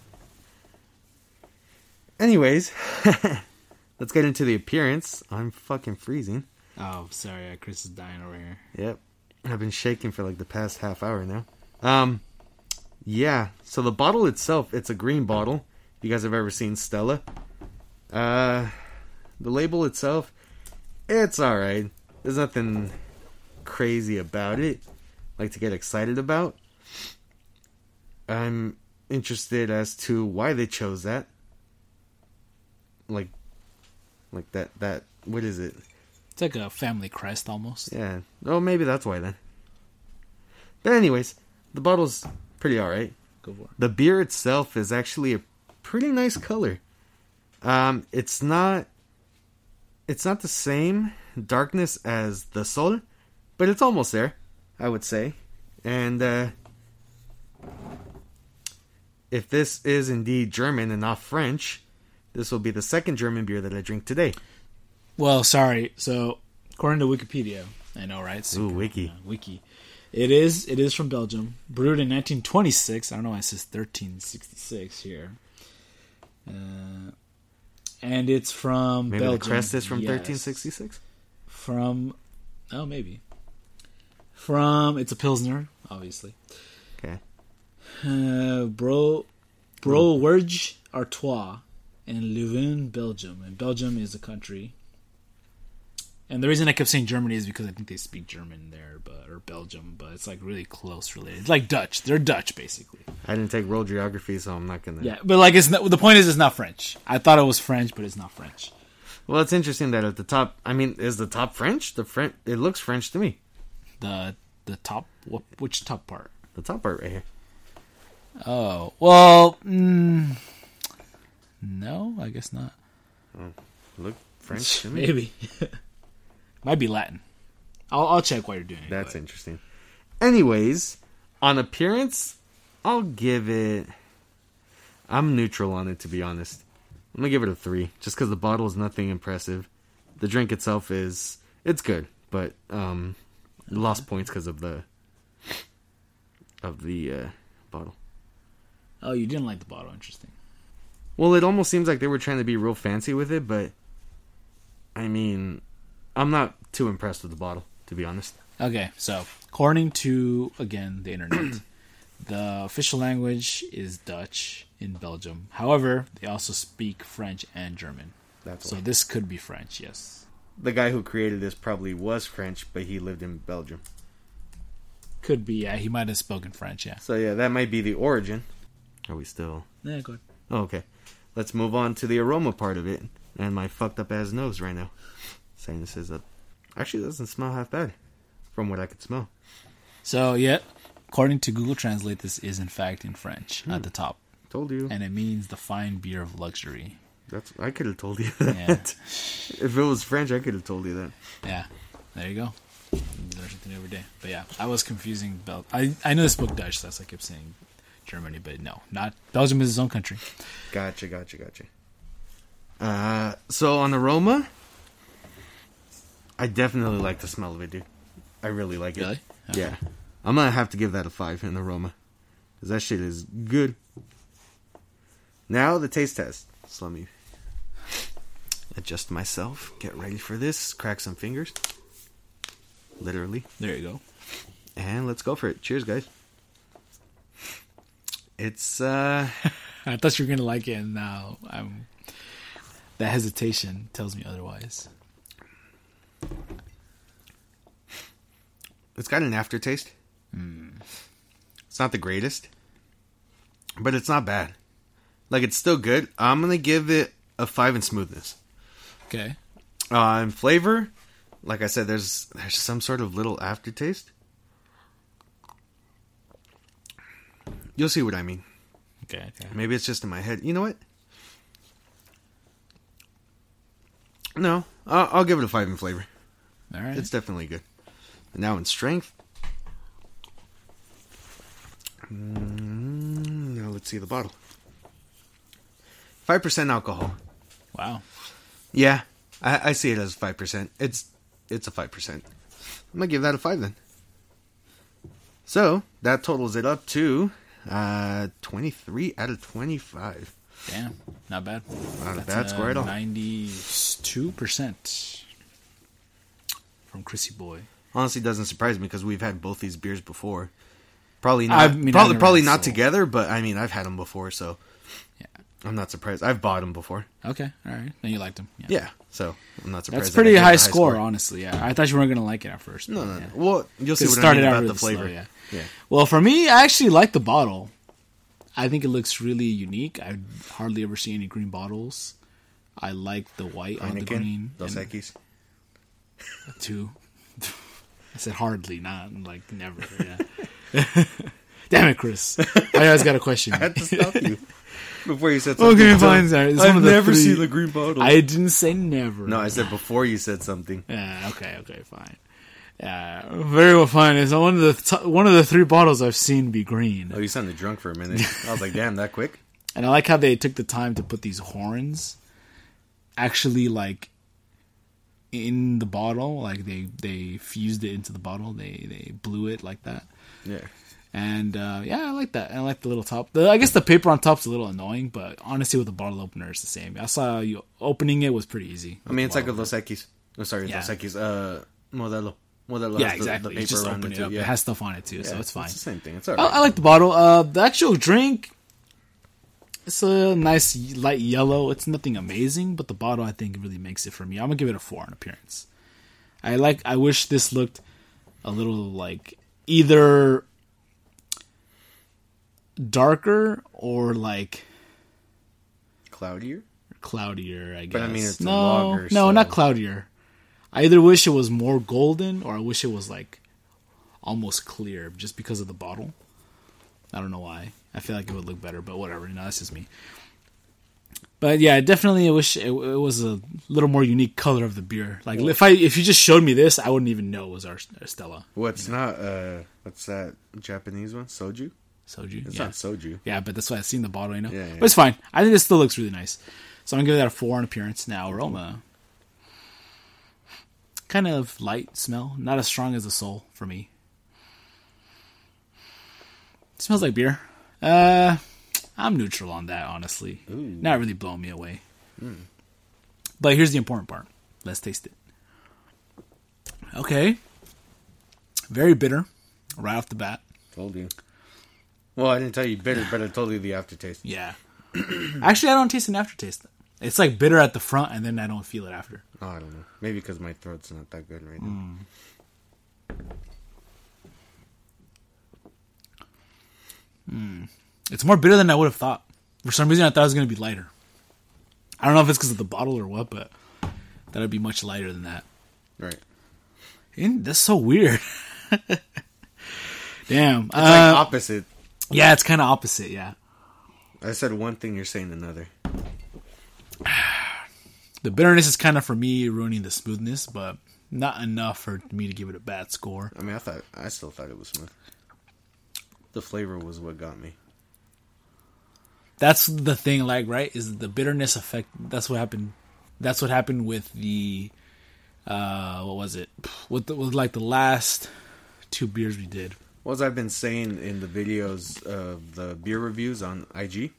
S3: Anyways, let's get into the appearance. I'm fucking freezing.
S2: Oh, sorry, uh, Chris is dying over here.
S3: Yep. I've been shaking for like the past half hour now. Um yeah, so the bottle itself, it's a green bottle. If you guys have ever seen Stella. Uh the label itself, it's alright. There's nothing crazy about it. Like to get excited about. I'm interested as to why they chose that. Like like that that what is it?
S2: It's like a family crest almost.
S3: Yeah. Oh, maybe that's why then. But anyways, the bottle's pretty alright.
S2: Go for it.
S3: The beer itself is actually a pretty nice color. Um, it's not it's not the same darkness as the Sol, but it's almost there, I would say. And uh if this is indeed German and not French, this will be the second German beer that I drink today.
S2: Well, sorry. So, according to Wikipedia, I know, right?
S3: Ooh, wiki.
S2: Uh, wiki. It is. It is from Belgium. Brewed in 1926. I don't know why it says 1366 here. Uh, and it's from
S3: Maybe
S2: Belgium.
S3: the crest is from
S2: Yes.
S3: 1366.
S2: From, oh, maybe. From it's a pilsner, obviously.
S3: Okay.
S2: Uh, Bro, Brouwerij Artois in Leuven, Belgium. And Belgium is a country. And the reason I kept saying Germany is because I think they speak German there, but or Belgium, but it's like really close related. It's like Dutch. They're Dutch basically.
S3: I didn't take world geography, so I'm not gonna.
S2: Yeah, but like it's not, the point is it's not French. I thought it was French, but it's not French.
S3: Well, it's interesting that at the top. I mean, is the top French? The French. It looks French to me.
S2: The the top what, which top part?
S3: The top part right here.
S2: Oh well, mm, no, I guess not.
S3: Look French to me.
S2: Maybe might be Latin. I'll I'll check while you're doing it.
S3: That's
S2: but-
S3: interesting. Anyways, on appearance, I'll give it. I'm neutral on it, to be honest. I'm gonna give it a three, just because the bottle is nothing impressive. The drink itself is it's good, but um, lost points because of the of the uh, bottle.
S2: Oh, you didn't like the bottle. Interesting.
S3: Well, it almost seems like they were trying to be real fancy with it, but I mean, I'm not too impressed with the bottle, to be honest.
S2: Okay, so according to again the internet, the official language is Dutch in Belgium. However, they also speak French and German.
S3: That's
S2: So
S3: why.
S2: this could be French. Yes,
S3: the guy who created this probably was French, but he lived in Belgium.
S2: could be. Yeah, he might have spoken French. Yeah.
S3: So yeah, that might be the origin. Are we still?
S2: Yeah, good.
S3: Oh, okay. Let's move on to the aroma part of it, and my fucked up ass nose right now. Saying this is a, actually doesn't smell half bad, from what I could smell.
S2: So yeah, according to Google Translate, this is in fact in French at the top,
S3: Told you.
S2: and it means the fine beer of luxury.
S3: That's I could have told you that.
S2: Yeah.
S3: if it was French, I could have told you that.
S2: Yeah, there you go. Learn something every day. But yeah, I was confusing Bel. I I know this book Dutch, so that's why I kept saying Germany, but no, not Belgium is its own country.
S3: Gotcha, gotcha, gotcha. Uh, so on aroma, I definitely like the smell of it, dude. I really like it.
S2: Really?
S3: Yeah. I'm gonna have to give that a five in aroma, cause that shit is good. Now the taste test. So let me adjust myself. Get ready for this. Crack some fingers. Literally.
S2: There you go.
S3: And let's go for it. Cheers, guys. It's uh
S2: I thought you were gonna like it, and now I'm. That hesitation tells me otherwise.
S3: It's got an aftertaste. It's not the greatest, but it's not bad. Like it's still good. I'm gonna give it a five in smoothness.
S2: Okay.
S3: Uh, in flavor, like I said, there's there's some sort of little aftertaste. You'll see what I mean.
S2: Okay. Okay.
S3: Maybe it's just in my head. You know what? No, I'll, I'll give it a five in flavor.
S2: All right.
S3: It's definitely good. And now in strength. Mm, now let's see the bottle. Five percent alcohol.
S2: wow.
S3: Yeah, I, I see it as five percent. It's it's a five percent. I'm gonna give that a five then. So that totals it up to uh, twenty three out of twenty five.
S2: Damn. Not bad.
S3: Not a bad score at all.
S2: Ninety-two percent from Chrissy Boy.
S3: Honestly, doesn't surprise me because we've had both these beers before. Probably not.
S2: I mean,
S3: probably probably not together, but I mean, I've had them before, so
S2: Yeah.
S3: I'm not surprised. I've bought them before.
S2: Okay. All right. Then you liked them. Yeah.
S3: Yeah, so I'm not surprised.
S2: That's pretty
S3: gave it
S2: high,
S3: a
S2: score, honestly. Yeah. I thought you weren't gonna like it at first.
S3: No, no,
S2: yeah.
S3: no. Well, you'll see what I
S2: started
S3: mean
S2: out
S3: about the flavor.
S2: slow, yeah.
S3: yeah.
S2: Well, for me, I actually like the bottle. I think it looks really unique. I hardly ever see any green bottles. I like the white on the green.
S3: Dos Equis.
S2: Two. I said hardly, not like never. Yeah. Damn it, Chris! I always got a question.
S3: I had to stop you before you said something.
S2: Okay, fine. Sorry. It's
S3: I've
S2: one of the
S3: never
S2: three-
S3: seen the green bottle.
S2: I didn't say never.
S3: no, I said before you said something.
S2: Yeah. Okay. Okay. Fine. Yeah. Very well. Fine. It's one of the t- one of the three bottles I've seen be green,
S3: Oh, you sounded drunk for a minute. I was like, damn, that quick?
S2: and I like how they took the time to put these horns, actually like in the bottle. Like they they fused it into the bottle. They they blew it like that.
S3: Yeah.
S2: And uh, yeah, I like that. I like the little top. The, I guess the paper on top's a little annoying, but honestly, with the bottle opener, it's the same. I saw you opening it was pretty easy.
S3: I mean, it's like a Los Equis. Oh, sorry,
S2: Yeah.
S3: Los Equis. Uh, Modelo. Modelo
S2: yeah,
S3: has the-
S2: exactly.
S3: The,
S2: you just open it
S3: too.
S2: up.
S3: Yeah.
S2: It has stuff on it too,
S3: Yeah,
S2: so it's fine.
S3: It's the same thing. It's all
S2: I. I like the bottle. Uh, the actual drink, it's a nice light yellow. It's nothing amazing, but the bottle I think really makes it for me. I'm gonna give it a four on appearance. I like. I wish this looked a little like either darker or like
S3: Cloudier?
S2: cloudier. I guess.
S3: But I mean, it's a
S2: no,
S3: lager,
S2: no,
S3: so-
S2: not cloudier. I either wish it was more golden or I wish it was like almost clear, just because of the bottle. I don't know why. I feel like it would look better, but whatever. You know, that's just me. But yeah, definitely, I wish it, it was a little more unique color of the beer. Like if I if you just showed me this, I wouldn't even know it was our, Stella
S3: What's not, uh, what's that Japanese one? Soju?
S2: soju.
S3: It's
S2: yeah.
S3: not soju.
S2: Yeah, but that's why I've seen the bottle, you know.
S3: Yeah, yeah.
S2: But it's fine. I think this still looks really nice. So I'm gonna give that a four on appearance. Now aroma, kind of light smell, not as strong as a Sol for me. smells like beer. Uh, I'm neutral on that, honestly.
S3: Ooh.
S2: Not really blowing me away. But here's the important part. Let's taste it. Okay. Very bitter, right off the bat.
S3: Told you. Well, I didn't tell you bitter, but I told you the aftertaste.
S2: Yeah. Actually, I don't taste an aftertaste. It's like bitter at the front, and then I don't feel it after.
S3: Oh, I don't know. Maybe because my throat's not that good right now.
S2: It's more bitter than I would have thought. For some reason, I thought it was going to be lighter. I don't know if it's because of the bottle or what, but thought it'd be much lighter than that.
S3: Right.
S2: And that's so weird. Damn.
S3: It's
S2: Uh,
S3: like opposite.
S2: yeah, it's kind of opposite. Yeah.
S3: I said one thing, you're saying another.
S2: The bitterness is kind of for me ruining the smoothness, but not enough for me to give it a bad score.
S3: I mean, I thought, I still thought it was smooth. The flavor was what got me.
S2: that's the thing like right is the bitterness effect that's what happened that's what happened with the uh what was it with the, with like the last two beers we did
S3: Well, as I've been saying in the videos of the beer reviews on IG,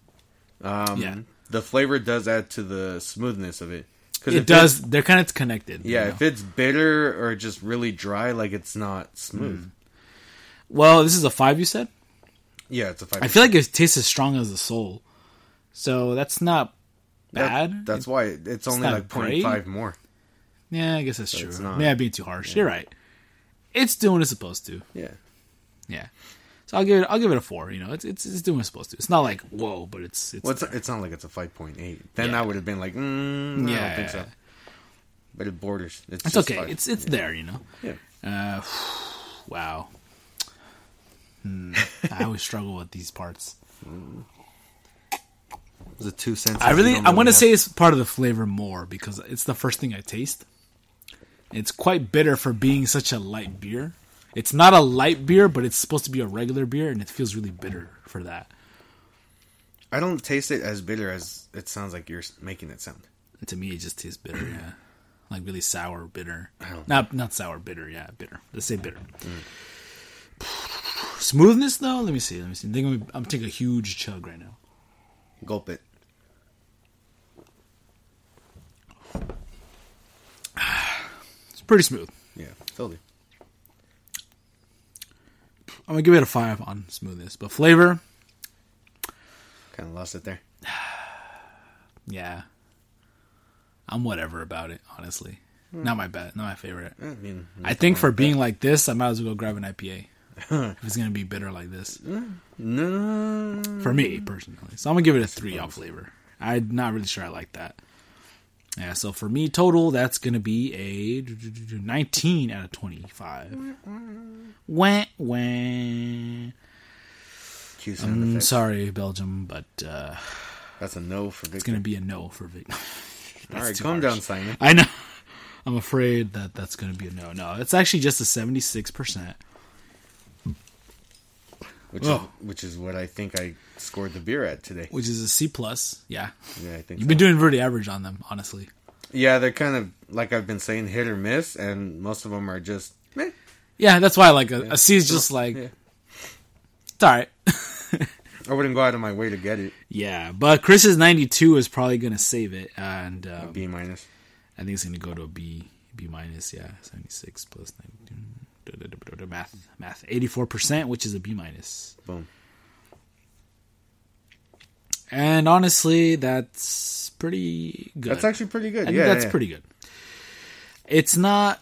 S3: um,
S2: Yeah.
S3: The flavor does add to the smoothness of it. Cause
S2: it does they're kind of connected you
S3: Yeah,
S2: know?
S3: if it's bitter or just really dry, like it's not smooth. Hmm.
S2: well this is a five you said
S3: Yeah, it's a five.
S2: i feel like it tastes as strong as the Sol so that's not
S3: That-
S2: bad
S3: that's why it's only
S2: not
S3: like
S2: great.
S3: 0.5 more.
S2: yeah i guess that's true
S3: it's not.
S2: maybe i'm being too harsh you're right it's doing what it's supposed to
S3: Yeah.
S2: yeah so i'll give it i'll give it a four you know it's it's, it's doing what it's supposed to it's not like whoa but it's it's
S3: Well, it's, it's not like it's a 5.8. Then
S2: Yeah.
S3: I would have been like, mm, I
S2: Yeah.
S3: don't think so. But it borders. It's,
S2: It's okay.
S3: five.
S2: It's it's there, you know.
S3: yeah.
S2: Uh, wow. Hmm. I always struggle with these parts.
S3: It's a two cents.
S2: I really, I'm gonna say it's part of the flavor more because it's the first thing I taste. It's quite bitter for being such a light beer. It's not a light beer, but it's supposed to be a regular beer, and it feels really bitter for that.
S3: I don't taste it as bitter as it sounds like you're making it sound.
S2: And to me, it just tastes bitter. Yeah, like really sour, bitter. Not not sour, bitter. Yeah, bitter. Let's say bitter. Mm. Smoothness, though. Let me see. Let me see. I I'm, I'm taking a huge chug right now.
S3: Gulp it.
S2: It's pretty smooth.
S3: Yeah, totally.
S2: I'm gonna give it a five on smoothness, but flavor,
S3: Kind of lost it there.
S2: yeah, I'm whatever about it. Honestly, hmm. not my bad, not my favorite.
S3: I mean,
S2: I think for being like this, I might as well go grab an IPA. if it's gonna be bitter like this, mm,
S3: no,
S2: for me personally, so I'm gonna give it a three on flavor. I'm not really sure I like that. Yeah, so for me total, that's gonna be a 19 out of 25. Wah, wah. I'm sorry, Belgium, but uh,
S3: That's a no for
S2: it's gonna be a no for Vic.
S3: All right, calm
S2: harsh.
S3: down, Simon.
S2: I know. I'm afraid that that's gonna be a no. No, it's actually just a 76 percent.
S3: Which
S2: Oh.
S3: is which is what I think I scored the beer at today.
S2: which is a C plus. Yeah,
S3: Yeah, I think
S2: you've
S3: so.
S2: been doing pretty average on them, honestly.
S3: Yeah, they're kind of like I've been saying, hit or miss, and most of them are just. Meh.
S2: Yeah, that's why like a C is just like
S3: Yeah.
S2: it's all right.
S3: I wouldn't go out of my way to get it.
S2: yeah, but Chris's 92 is probably gonna save it, and um,
S3: B minus.
S2: I think it's gonna go to a B, B minus. Yeah, 76 plus 92. Math, math, 84 percent, which is a B minus.
S3: Boom.
S2: And honestly, that's pretty good.
S3: That's actually pretty good.
S2: I think
S3: yeah,
S2: that's
S3: yeah.
S2: pretty good. It's not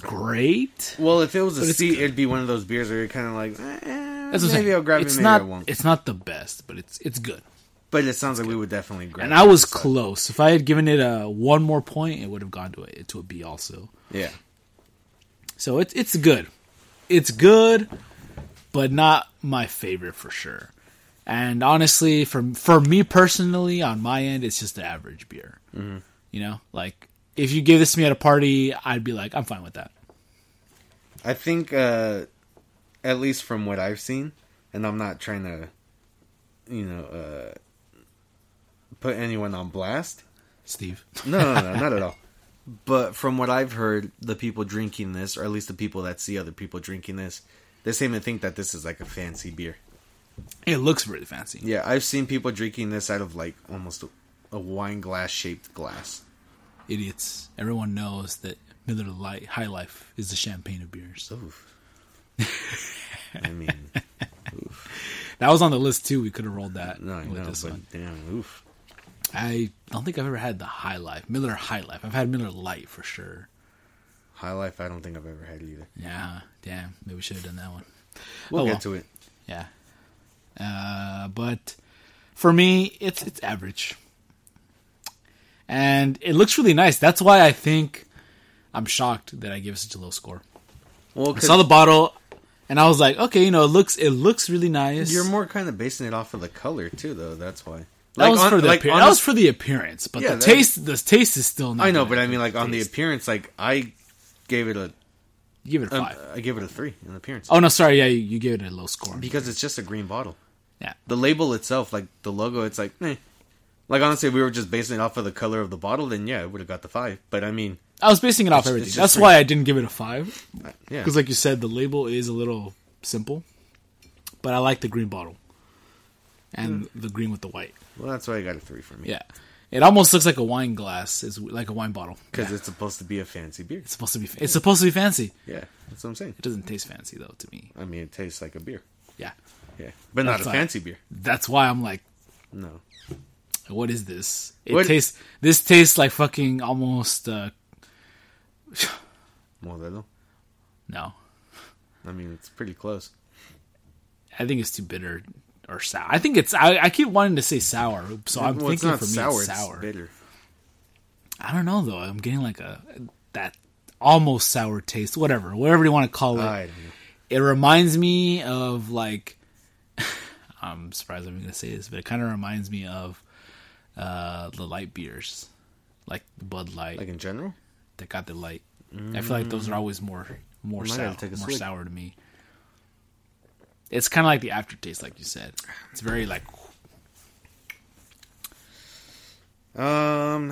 S2: great.
S3: Well, if it was a C, it'd be one of those beers where you're kind of like, eh,
S2: That's
S3: maybe
S2: saying.
S3: I'll grab
S2: it's
S3: it, maybe
S2: not.
S3: I won't.
S2: It's not the best, but it's it's good.
S3: But it sounds like we would definitely grab.
S2: And
S3: it
S2: I was close. If I had given it a one more point, it would have gone to a to a B also.
S3: Yeah,
S2: So it's it's good. It's good, but not my favorite for sure. And honestly, for for me personally, on my end, it's just an average beer.
S3: Mm-hmm.
S2: You know, like if you gave this to me at a party, I'd be like, I'm fine with that.
S3: I think uh, at least from what I've seen, and I'm not trying to, you know, uh, put anyone on blast.
S2: Steve,
S3: No, no, no, not at all. But from what I've heard, the people drinking this, or at least the people that see other people drinking this, they seem to think that this is like a fancy beer.
S2: it looks really fancy.
S3: Yeah, I've seen people drinking this out of like almost a, a wine glass shaped glass.
S2: Idiots. Everyone knows that Miller Lite High Life is the champagne of beers.
S3: Oof. I mean, oof.
S2: That was on the list too. We could have rolled that
S3: no, I
S2: with
S3: know,
S2: this
S3: but
S2: one.
S3: damn, oof.
S2: I don't think I've ever had the High Life, Miller High Life. I've had Miller Lite for sure.
S3: High life, I don't think I've ever had either.
S2: Yeah, damn. Maybe we should have done that one.
S3: We'll
S2: Oh,
S3: get
S2: well.
S3: to it.
S2: Yeah. Uh, but for me, it's it's average, and it looks really nice. That's why I think I'm shocked that I give such a low score.
S3: Well,
S2: I saw the bottle, and I was like, okay, you know, it looks it looks really nice.
S3: you're more kind of basing it off of the color too, though. That's why.
S2: That was
S3: on-
S2: for the
S3: like,
S2: appear- that
S3: the-
S2: was for the appearance, but
S3: Yeah,
S2: the
S3: that-
S2: taste the taste is still not.
S3: I know, but I mean, like on the appearance, like I gave it a,
S2: You give it a
S3: um,
S2: five.
S3: I gave it a three in appearance
S2: oh no, sorry, yeah, you, you gave it a low score.
S3: because it's just a green bottle.
S2: Yeah,
S3: The label itself, like the logo, it's like, eh. Like honestly, if we were just basing it off of the color of the bottle, then yeah, it would have got the five. But I mean,
S2: I was basing it off everything. That's
S3: just
S2: why I didn't give it a five.
S3: uh, yeah,
S2: Because, like you said, the label is a little simple, but I like the green bottle and the green with the white.
S3: well, that's why I got a three for me.
S2: Yeah, it almost looks like a wine glass, is like a wine bottle.
S3: because
S2: Yeah.
S3: it's supposed to be a fancy beer.
S2: it's supposed to be. It's supposed to be fancy.
S3: Yeah, that's what I'm saying.
S2: It doesn't taste fancy though to me.
S3: I mean, it tastes like a beer.
S2: Yeah,
S3: Yeah, but not
S2: That's
S3: a
S2: fine.
S3: fancy beer.
S2: that's why I'm like,
S3: No.
S2: what is this? It
S3: What-
S2: tastes. This tastes like fucking almost. uh
S3: Modelo.
S2: No,
S3: I mean, it's pretty close.
S2: I think it's too bitter or sour. I think it's. I, I keep wanting to say sour, so I'm
S3: well,
S2: thinking for me
S3: sour.
S2: it's
S3: It's
S2: sour.
S3: bitter.
S2: I don't know though. I'm getting like a that almost sour taste. Whatever, whatever you want to call it.
S3: I don't know.
S2: It reminds me of like. I'm surprised I'm going to say this, but it kind of reminds me of uh the light beers, like Bud Light
S3: Like in general.
S2: that got the light. I feel like those are always more more sour,
S3: have to take a
S2: more
S3: swig.
S2: sour to me. It's kind of like the aftertaste, like you said. It's very like
S3: Um.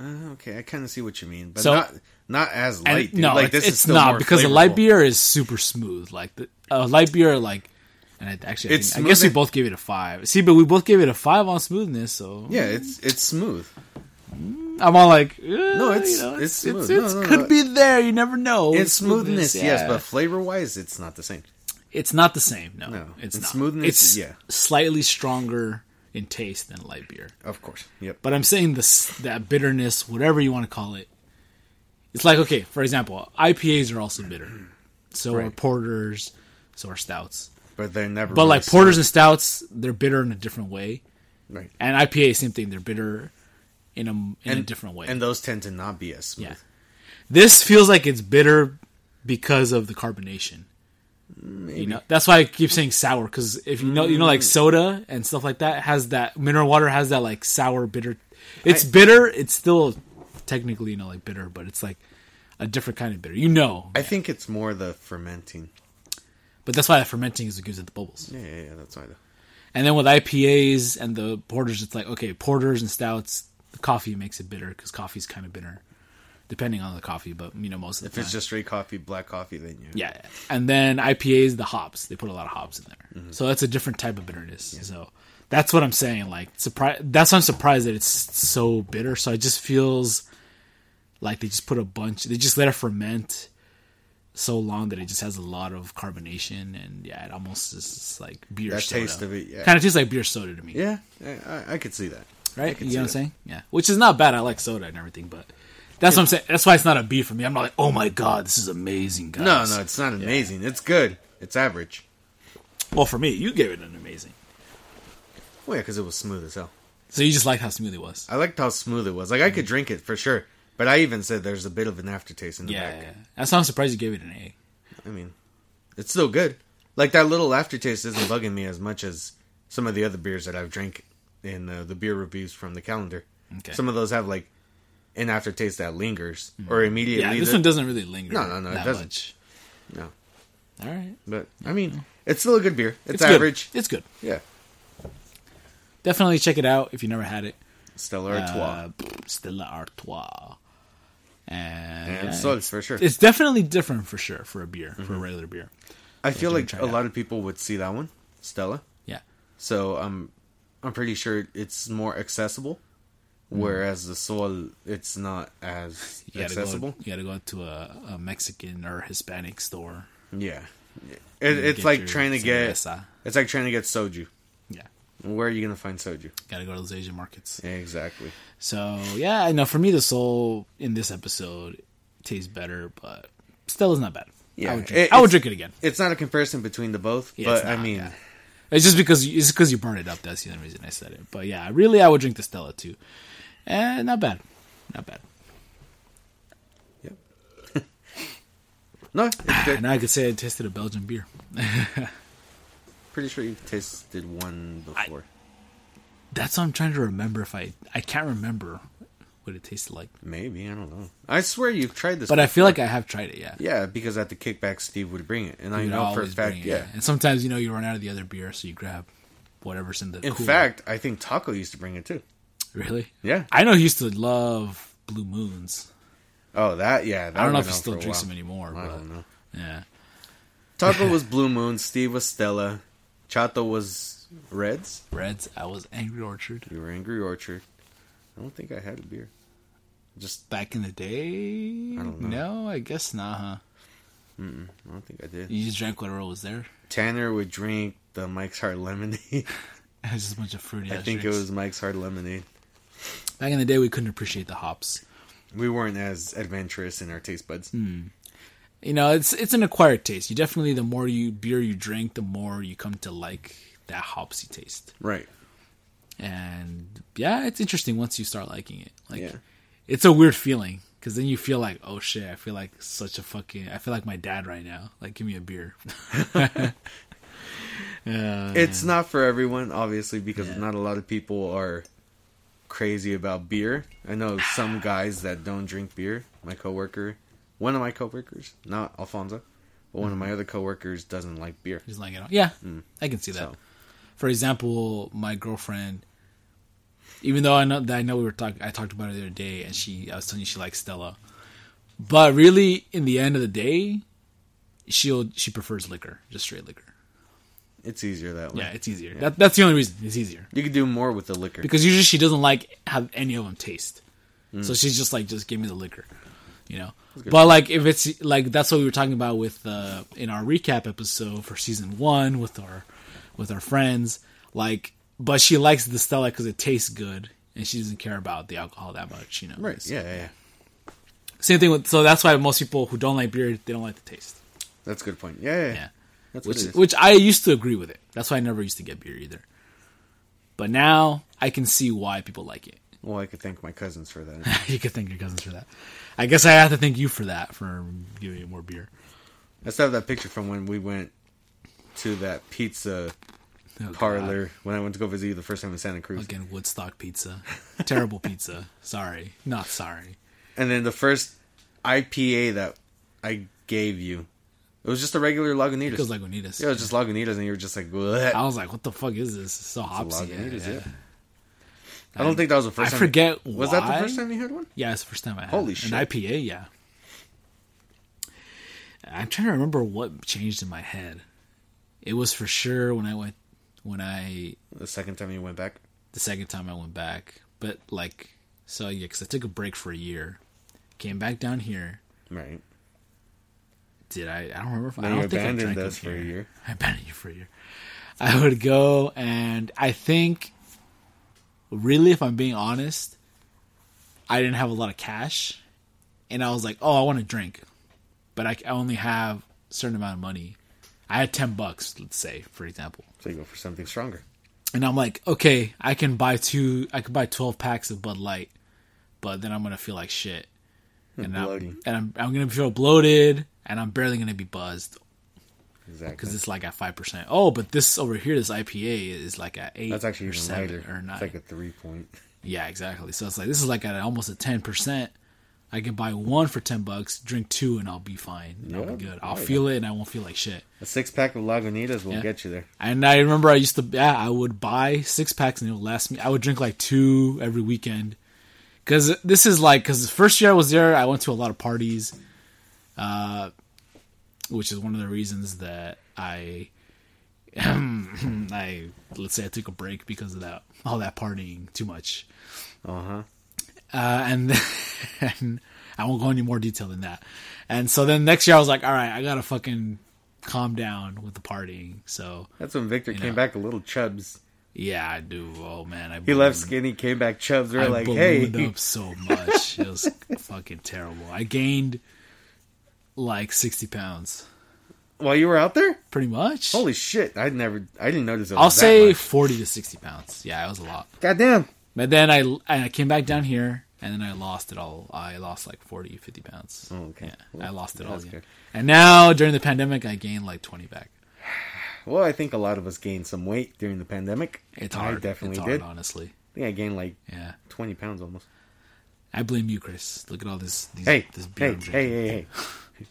S3: uh, Okay, I kind of see what you mean, but
S2: So-
S3: not not as light. dude.
S2: no,
S3: like
S2: it's,
S3: this is
S2: it's
S3: still
S2: not because the light beer is super smooth. Like the uh, light beer, like, and I, actually, I, think- I guess we both gave it a five. See, but we both gave it a five on smoothness, so
S3: Yeah, it's it's smooth.
S2: I'm all like, eh,
S3: No, it's-
S2: you know,
S3: it's
S2: it's,
S3: No, no,
S2: could
S3: no.
S2: be there. You never know.
S3: It's smoothness, yes,
S2: yeah.
S3: but flavor wise, it's not the same.
S2: It's not the same. No,
S3: No,
S2: it's
S3: and
S2: not.
S3: smoothness,
S2: it's
S3: yeah.
S2: slightly stronger in taste than light beer.
S3: Of course. Yep.
S2: But I'm saying this that bitterness, whatever you want to call it, it's like okay. For example, IPAs are also bitter. So are porters. So are stouts.
S3: But they're never.
S2: But
S3: really
S2: like porters and stouts, they're bitter in a different way.
S3: right?
S2: And IPA, same thing. They're bitter in a in a different way.
S3: and those tend to not be as smooth.
S2: yeah, this feels like it's bitter because of the carbonation. You know, that's why I keep saying sour because if you know, you know, like mm. soda and stuff like that has that mineral water has that like sour bitter. It's
S3: I-
S2: bitter. It's still technically you know like bitter, but it's like a different kind of bitter. You know,
S3: I think it's more the fermenting.
S2: but that's why the fermenting is what gives it the bubbles.
S3: Yeah, yeah, yeah that's why. Though.
S2: And then with IPAs and the porters, it's like okay, porters and stouts, the coffee makes it bitter because coffee's kind of bitter, depending on the coffee. But you know, most of the
S3: If
S2: the
S3: it's just straight coffee, black coffee, then yeah.
S2: yeah. And then IPAs, the hops, they put a lot of hops in there,
S3: Mm-hmm.
S2: so that's a different type of bitterness. So that's what I'm saying. Like surprise, that's why I'm surprised that it's so bitter. So it just feels like they just put a bunch. They just let it ferment so long that it just has a lot of carbonation, and yeah, it almost is like beer.
S3: That
S2: soda.
S3: taste of it, yeah.
S2: kind of tastes like beer soda to me.
S3: Yeah, I, I, could see that.
S2: right? You know what I'm saying? Yeah, which is not bad. I like soda and everything, but that's what I'm saying. That's why it's not a B for me. I'm not like, oh my god, this is amazing, guys.
S3: No, no, it's not amazing. It's good. It's average.
S2: Well, for me, you gave it an amazing.
S3: Well, yeah, because it was smooth as hell.
S2: So you just liked how smooth it was.
S3: I liked how smooth it was. Like I could drink it for sure, but I even said there's a bit of an aftertaste in the
S2: Yeah,
S3: back.
S2: yeah. that's why I'm surprised you gave it an A.
S3: I mean, it's still good. Like that little aftertaste isn't bugging me as much as some of the other beers that I've drank in uh, the beer reviews from the calendar.
S2: Okay.
S3: Some of those have like an aftertaste that lingers mm-hmm. or immediately.
S2: Yeah, this
S3: the-
S2: one doesn't really linger.
S3: No, no, no, it doesn't.
S2: much.
S3: No,
S2: All right,
S3: but I mean, it's still a good beer. It's,
S2: good.
S3: average.
S2: It's good.
S3: Yeah,
S2: Definitely check it out if you never had it.
S3: Stella Artois
S2: Uh, Stella Artois. And,
S3: and uh, Sol for sure.
S2: it's definitely different for sure for a beer, for a mm-hmm. regular beer.
S3: I feel like a
S2: it
S3: lot of people would see that one, Stella.
S2: Yeah.
S3: So I'm I'm pretty sure it's more accessible. Mm-hmm. Whereas the Sol, it's not as
S2: You
S3: accessible.
S2: go. You gotta go to a, a Mexican or Hispanic store.
S3: Yeah, it, it's like trying to get.
S2: cerveza.
S3: It's like trying to get soju.
S2: Yeah,
S3: Where are you gonna find soju?
S2: gotta go to those Asian markets.
S3: Yeah, Exactly.
S2: So yeah, I know. For me, the Sol in this episode tastes better, but still is not bad.
S3: Yeah,
S2: I would drink,
S3: it-
S2: I would drink it again.
S3: It's not a comparison between the both,
S2: Yeah,
S3: but
S2: it's
S3: I mean,
S2: yeah. It's just because it's because you burn it up. That's the only reason I said it. But yeah, really, I would drink the Stella too. And not bad, not bad. Yep.
S3: no, it's ah, good.
S2: And I could say I tasted a Belgian beer.
S3: Pretty sure you tasted one before.
S2: That's what I'm trying to remember. If I I can't remember what it tasted like,
S3: Maybe I don't know. I swear you've tried this,
S2: but I feel like I have tried it. Yeah.
S3: yeah, because at the kickback, Steve would bring it, and I know for a fact,
S2: it,
S3: yeah.
S2: And sometimes you know you run out of the other beer, so you grab whatever's in the.
S3: In
S2: cooler.
S3: fact, I think Taco used to bring it too.
S2: Really,
S3: Yeah.
S2: I know he used to love Blue Moons.
S3: Oh, that yeah. That
S2: I don't know if he still drinks them anymore.
S3: I
S2: But
S3: don't know.
S2: yeah,
S3: Taco was Blue Moon. Steve was Stella. Chato was Reds.
S2: Reds. I was Angry Orchard
S3: We were Angry Orchard. I don't think I had a beer. Just
S2: back in the day.
S3: I don't know.
S2: No, I guess not. Huh? Mm.
S3: I don't think I did.
S2: You just drank whatever was there.
S3: Tanner would drink the Mike's Hard Lemonade.
S2: It was just a bunch of fruity.
S3: I think
S2: drinks.
S3: it was Mike's Hard Lemonade.
S2: Back in the day. We couldn't appreciate the hops.
S3: We weren't as adventurous in our taste buds.
S2: Hmm. You know, it's it's an acquired taste. You definitely the more you beer you drink, the more you come to like that hopsy taste.
S3: Right.
S2: And yeah, it's interesting once you start liking it. Like
S3: Yeah.
S2: it's a weird feeling because then you feel like, oh shit, I feel like such a fucking, I feel like my dad right now. Like, give me a beer. Uh,
S3: It's not for everyone, obviously, because not a lot of people are crazy about beer. I know some guys that don't drink beer. My coworker, one of my coworkers, not Alfonso, but one of my mm-hmm. other coworkers doesn't like beer.
S2: He's like it. Yeah, mm. I can see that.
S3: So-
S2: For example, my girlfriend, even though I know that I know we were talking, I talked about it the other day, and she, I was telling you she likes Stella, but really, in the end of the day, she'll she prefers liquor, just straight liquor.
S3: It's easier that way.
S2: Yeah, it's easier. That, that's the only reason. It's easier.
S3: You could do more with the liquor.
S2: because usually she doesn't like have any of them taste.
S3: Mm.
S2: So she's just like, just give me the liquor, you know. But like, if it's like that's what we were talking about with uh, in our recap episode for season one with our with our friends. Like, but she likes the Stella because it tastes good, and she doesn't care about the alcohol that much, you know.
S3: right.
S2: So-
S3: Yeah, yeah, yeah.
S2: Same thing with. So that's why most people who don't like beer, they don't like the taste.
S3: That's a good point. Yeah, yeah. yeah. That's
S2: which
S3: what it is.
S2: which I used to agree with it. That's why I never used to get beer either. But now I can see why people like it
S3: Well, I could thank my cousins for that.
S2: you could thank your cousins for that. I guess I have to thank you for that for giving me more beer.
S3: I still have that picture from when we went to that pizza
S2: Oh,
S3: parlor when I went to go visit you the first time in Santa Cruz.
S2: Again, Woodstock pizza, terrible pizza. Sorry, not sorry.
S3: And then the first IPA that I gave you, it was just a regular Lagunitas.
S2: It was Lagunitas.
S3: yeah, it was just Lagunitas, and you were just like, what?
S2: I was like, what the fuck is this? It's so hopsy.
S3: Lagunitas,
S2: yeah.
S3: yeah. I don't think that was the first
S2: I
S3: time.
S2: forget
S3: Was that the first time you had one?
S2: Yeah, it's the first time I had
S3: Holy shit. an.
S2: IPA. Yeah, I'm trying to remember what changed in my head. It was for sure when I went when I
S3: The second time you went back?
S2: the second time I went back, but like so yeah, because I took a break for a year, came back down here.
S3: Right.
S2: Did I? I don't remember. If, I don't
S3: you
S2: think I
S3: abandoned
S2: drank
S3: us for a year.
S2: I abandoned you for a year. I would go and I think, really, if I'm being honest, I didn't have a lot of cash, and I was like, oh, I want to drink, but I, I only have a certain amount of money. I had ten bucks, let's say, for example,
S3: So you go for something stronger.
S2: and I'm like, okay, I can buy two, I can buy twelve packs of Bud Light, but then I'm gonna feel like shit, and I'm, and I'm I'm gonna feel bloated, and I'm barely gonna be buzzed
S3: Exactly.
S2: because it's like at five percent. Oh, but this over here, this IPA is like at eight.
S3: That's actually
S2: or
S3: even
S2: seven
S3: lighter.
S2: or nine.
S3: It's like a three point.
S2: yeah, exactly. So it's like this is like at almost a ten percent. I can buy one for ten bucks, drink two, and I'll be fine. and I'll be good. I'll
S3: right.
S2: feel it, and I won't feel like shit.
S3: A six pack of Lagunitas will
S2: Yeah.
S3: get you there.
S2: And I remember I used to, yeah, I would buy six packs and it would last me. I would drink like two every weekend. Cause this is like, cause the first year I was there, I went to a lot of parties, uh, which is one of the reasons that I, I, let's say I took a break because of that, all that partying too much.
S3: Uh huh.
S2: Uh, and then I won't go into more detail than that. And so then next year I was like, all right, I gotta fucking calm down with the partying. So
S3: That's when Victor came
S2: know.
S3: back a little chubs.
S2: Yeah, I do. Oh man, I
S3: He left skinny, came back chubs. We
S2: I
S3: like, hey,
S2: up so much. It was fucking terrible. I gained like sixty pounds,
S3: while you were out there?
S2: pretty much.
S3: Holy shit! I never, I didn't notice. It was
S2: I'll say
S3: much.
S2: forty to sixty pounds. Yeah, it was a lot.
S3: goddamn.
S2: But then I I came back down here and then I lost it all. I lost like 40, 50 pounds.
S3: Oh, okay.
S2: Yeah, I lost it all again. And now during the pandemic, I gained like twenty back.
S3: Well, I think a lot of us gained some weight during the pandemic.
S2: It's hard.
S3: I definitely
S2: it's hard,
S3: did.
S2: honestly.
S3: I think I gained like
S2: Yeah,
S3: twenty pounds almost.
S2: I blame you, Chris. Look at all this. These,
S3: Hey,
S2: this beer
S3: hey, hey, hey, hey!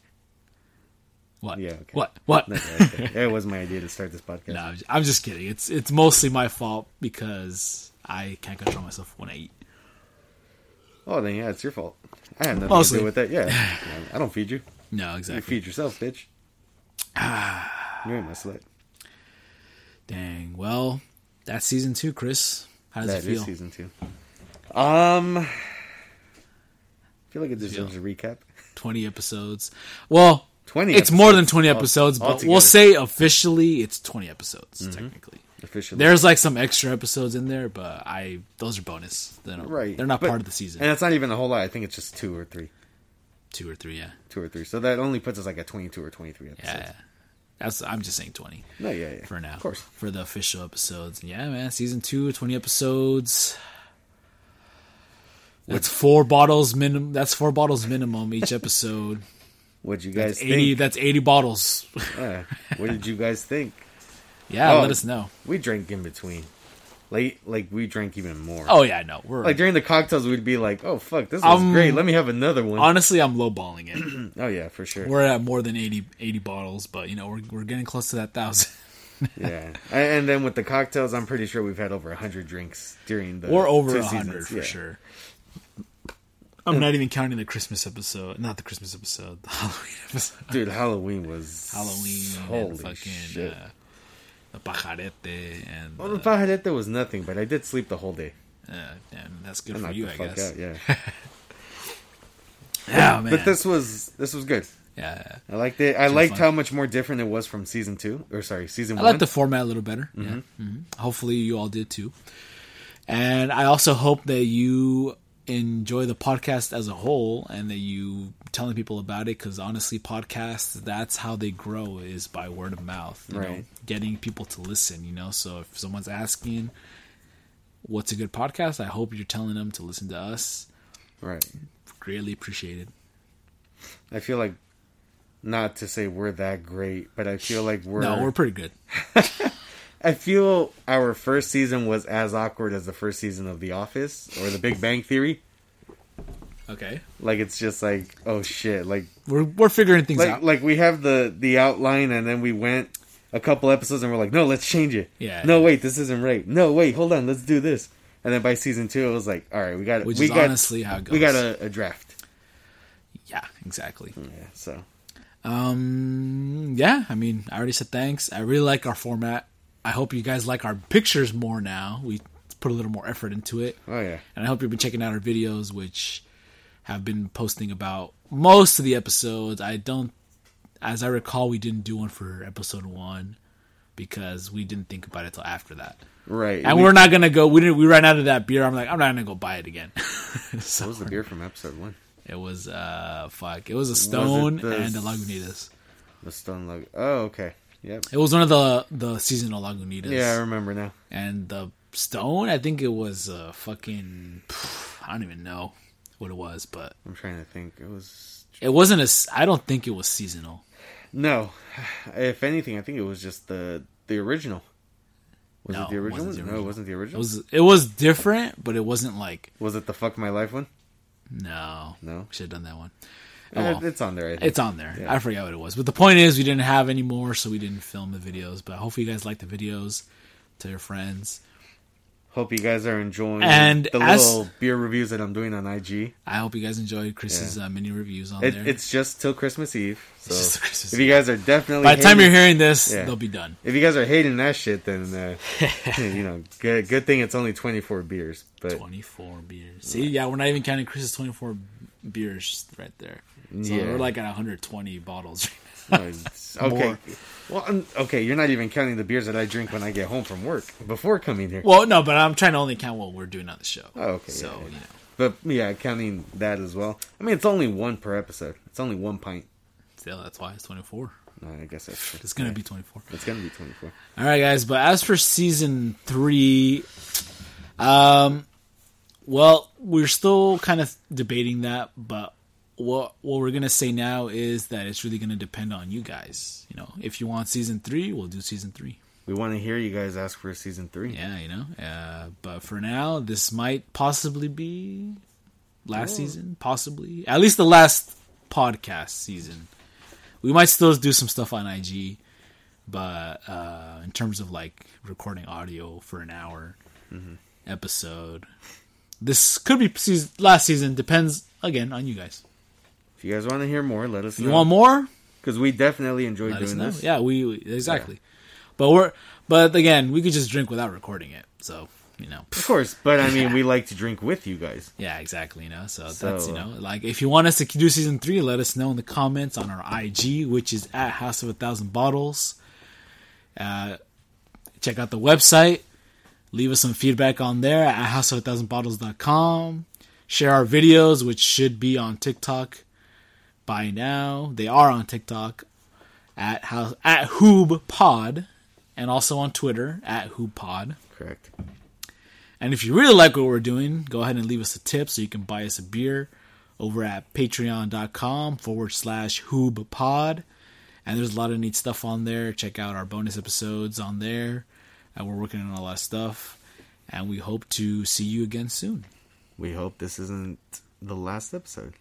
S2: What?
S3: Yeah, okay.
S2: What? What?
S3: Okay. it was my idea to start this podcast.
S2: No, I'm just kidding. It's it's mostly my fault because I can't control myself when I eat.
S3: Oh, then yeah, it's your fault. I had nothing
S2: Mostly.
S3: to do with that. Yeah, I don't feed you.
S2: No,
S3: You
S2: exactly.
S3: feed yourself, bitch. you ain't my slut.
S2: Dang. Well, that's season two, Chris. How does
S3: That
S2: it feel?
S3: season two. Um, I feel like it deserves a recap.
S2: Twenty episodes. Well,
S3: 20
S2: It's more than twenty episodes, but
S3: altogether.
S2: we'll say officially it's twenty episodes technically.
S3: officially.
S2: There's like some extra episodes in there, but I those are bonus. They're not,
S3: right.
S2: They're not
S3: But-
S2: part of the season.
S3: and it's not even a whole lot. I think it's just two or three,
S2: Two or three, yeah.
S3: two or three. So that only puts us like at twenty-two or twenty-three episodes.
S2: yeah. That's I'm just saying twenty.
S3: No, yeah, yeah.
S2: for now.
S3: of course.
S2: For the official episodes. Yeah, man. Season two, 20 episodes. That's four bottles minimum. That's four bottles minimum each episode.
S3: What you guys
S2: That's eighty.
S3: think?
S2: That's eighty bottles.
S3: Yeah. What did you guys think?
S2: yeah,
S3: Oh.
S2: let us know.
S3: We drink in between. Like, like we drank even more.
S2: Oh yeah, no, we're
S3: Like during the cocktails, we'd be like, "Oh fuck, this was
S2: Um,
S3: great. Let me have another one."
S2: honestly, I'm lowballing it.
S3: oh yeah, for sure.
S2: we're at more than 80, 80 bottles, but you know we're we're getting close to that thousand.
S3: yeah, and then with the cocktails, I'm pretty sure we've had over hundred drinks during the
S2: or over hundred for
S3: Yeah.
S2: sure. I'm not even counting the Christmas episode. Not the Christmas episode. The Halloween episode.
S3: Dude, Halloween was
S2: Halloween
S3: Holy
S2: fucking
S3: shit!
S2: uh, the pajarete and
S3: well, the pajarete was nothing, but I did sleep the whole day.
S2: uh, and that's good
S3: I
S2: for you, I guess.
S3: out. Yeah,
S2: Yeah, man.
S3: but this was this was good.
S2: yeah,
S3: I liked it. I liked
S2: fun.
S3: how much more different it was from season two, or sorry, season
S2: I
S3: one.
S2: like the format a little better. Yeah, hmm hopefully you all did too. And I also hope that you enjoy the podcast as a whole, and that you telling people about it. Because honestly, podcasts that's how they grow is by word of mouth. You know,
S3: Right.
S2: getting people to listen. You know, so if someone's asking. what's a good podcast. I hope you're telling them to listen to us.
S3: Right.
S2: Greatly appreciated.
S3: I feel like not to say we're that great, but I feel like we're
S2: No, we're pretty good.
S3: I feel our first season was as awkward as the first season of The Office or The Big Bang Theory.
S2: Okay,
S3: Like it's just like, oh shit, like
S2: we're we're figuring things
S3: like
S2: out.
S3: like we have the the outline and then we went a couple episodes and we're like, no, let's change it.
S2: Yeah.
S3: No, wait, this isn't right. No, wait, hold on, let's do this. And then by season two, it was like, all right, we got it.
S2: Which
S3: we
S2: is
S3: got
S2: honestly how it goes.
S3: we got a, a draft.
S2: yeah, exactly.
S3: Yeah, so
S2: Um, yeah, I mean, I already said thanks. I really like our format. I hope you guys like our pictures more now. We put a little more effort into it.
S3: oh yeah,
S2: And I hope you've been checking out our videos, which have been posting about most of the episodes. I don't, as I recall, we didn't do one for episode one because we didn't think about it till after that.
S3: right.
S2: And
S3: we,
S2: are not gonna go. We didn't. We ran out of that beer. I'm like, I'm not gonna go buy it again. so
S3: What was the beer from episode one?
S2: it was uh fuck. It was a Stone
S3: the
S2: and a Lagunitas.
S3: The Stone Lug. Oh, okay. Yep.
S2: It was one of the the seasonal Lagunitas.
S3: Yeah, I remember now.
S2: and the Stone. I think it was uh fucking. I don't even know what it was, but
S3: I'm trying to think. It was
S2: It wasn't a. I don't think it was seasonal.
S3: no. If anything, I think it was just the the original. Was
S2: No,
S3: it the original?
S2: the
S3: No, it wasn't the
S2: It
S3: original.
S2: was. It was different, but it wasn't like.
S3: Was it the fuck my life one?
S2: No,
S3: No?
S2: should have done that one. Oh,
S3: Eh,
S2: well.
S3: It's on there. I think.
S2: It's on there.
S3: Yeah.
S2: I forgot what it was, but the point is, we didn't have any more, so we didn't film the videos. But hopefully, you guys like the videos. Tell your friends.
S3: Hope you guys are enjoying
S2: And
S3: the
S2: as-
S3: little beer reviews that I'm doing on IG.
S2: I hope you guys enjoyed Chris's uh, mini reviews on
S3: It,
S2: there.
S3: it's just till Christmas Eve. So
S2: Christmas
S3: if you guys are definitely
S2: By the time you're hearing this,
S3: Yeah.
S2: they'll be done.
S3: if you guys are hating that shit, then uh, you know, good good thing it's only 24 beers. But
S2: 24 beers. See, yeah, we're not even counting Chris's 24 beers right there. So
S3: Yeah.
S2: we're like at 120 bottles.
S3: okay,
S2: More.
S3: well, um, okay, you're not even counting the beers that I drink when I get home from work before coming here.
S2: well, no, but I'm trying to only count what we're doing on the show.
S3: Oh, okay,
S2: So,
S3: yeah, yeah.
S2: you know,
S3: But yeah, counting that as well. I mean, it's only one per episode. It's only one pint.
S2: still, that's why it's 24.
S3: No, I guess that's.
S2: It's going to
S3: Yeah,
S2: be 24.
S3: It's gonna be 24.
S2: All right, guys. But as for season three, um, well, we're still kind of debating that. But what what we're gonna say now is that it's really gonna depend on you guys. You know, if you want season three, we'll do season three.
S3: We want to hear you guys ask for season three.
S2: Yeah, you know. Uh, but for now, this might possibly be last season, possibly at least the last podcast season. We might still do some stuff on IG, but uh, in terms of like recording audio for an hour episode, this could be season, last season. Depends again on you guys.
S3: If you guys want to hear more, let us
S2: you
S3: know.
S2: want more,
S3: Because we definitely enjoy
S2: let
S3: doing this.
S2: Yeah, we, we exactly. But we're but again, we could just drink without recording it. So you know.
S3: Of course, but I mean, we like to drink with you guys.
S2: Yeah, exactly. You know, so, that's you know, like if you want us to do season three, let us know in the comments on our IG, which is at House of a Thousand Bottles. Uh, check out the website. Leave us some feedback on there at houseofathousandbottles.com. Share our videos, which should be on TikTok by now. They are on TikTok at house at Hoob Pod, and also on Twitter at Hoob Pod.
S3: Correct.
S2: And if you really like what we're doing, go ahead and leave us a tip so you can buy us a beer over at patreon.com forward slash hoobpod. And there's a lot of neat stuff on there. Check out our bonus episodes on there. And we're working on a lot of stuff. And we hope to see you again soon.
S3: We hope this isn't the last episode.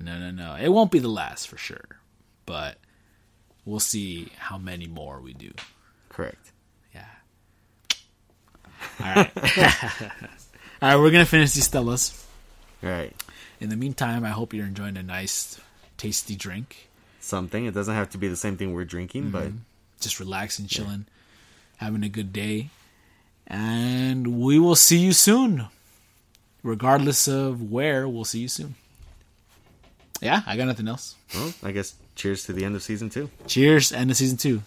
S2: No, no, no. It won't be the last for sure. But we'll see how many more we do.
S3: Correct.
S2: Yeah. All right. all right, we're going to finish these Stellas.
S3: All right.
S2: In the meantime, I hope you're enjoying a nice, tasty drink.
S3: Something. It doesn't have to be the same thing we're drinking, mm-hmm. but
S2: Just relaxing, chilling, having a good day. And we will see you soon. Regardless of where, we'll see you soon. Yeah, I got nothing else.
S3: well, I guess cheers to the end of season two.
S2: Cheers, end of season two.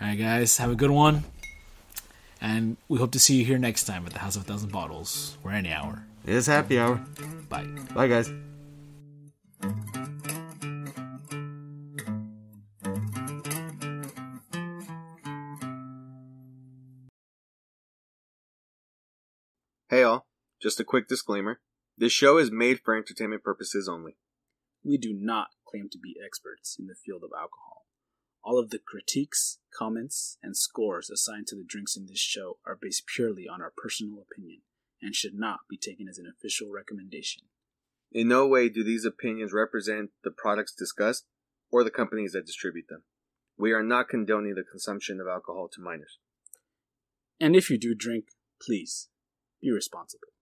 S2: All right, guys, have a good one. And we hope to see you here next time at the House of a Thousand Bottles. We're any hour.
S3: It is happy hour.
S2: Bye.
S3: Bye, guys. Hey all, just a quick disclaimer. This show is made for entertainment purposes only.
S2: We do not claim to be experts in the field of alcohol. All of the critiques, comments, and scores assigned to the drinks in this show are based purely on our personal opinion and should not be taken as an official recommendation.
S3: In no way do these opinions represent the products discussed or the companies that distribute them. We are not condoning the consumption of alcohol to minors.
S2: And if you do drink, please be responsible.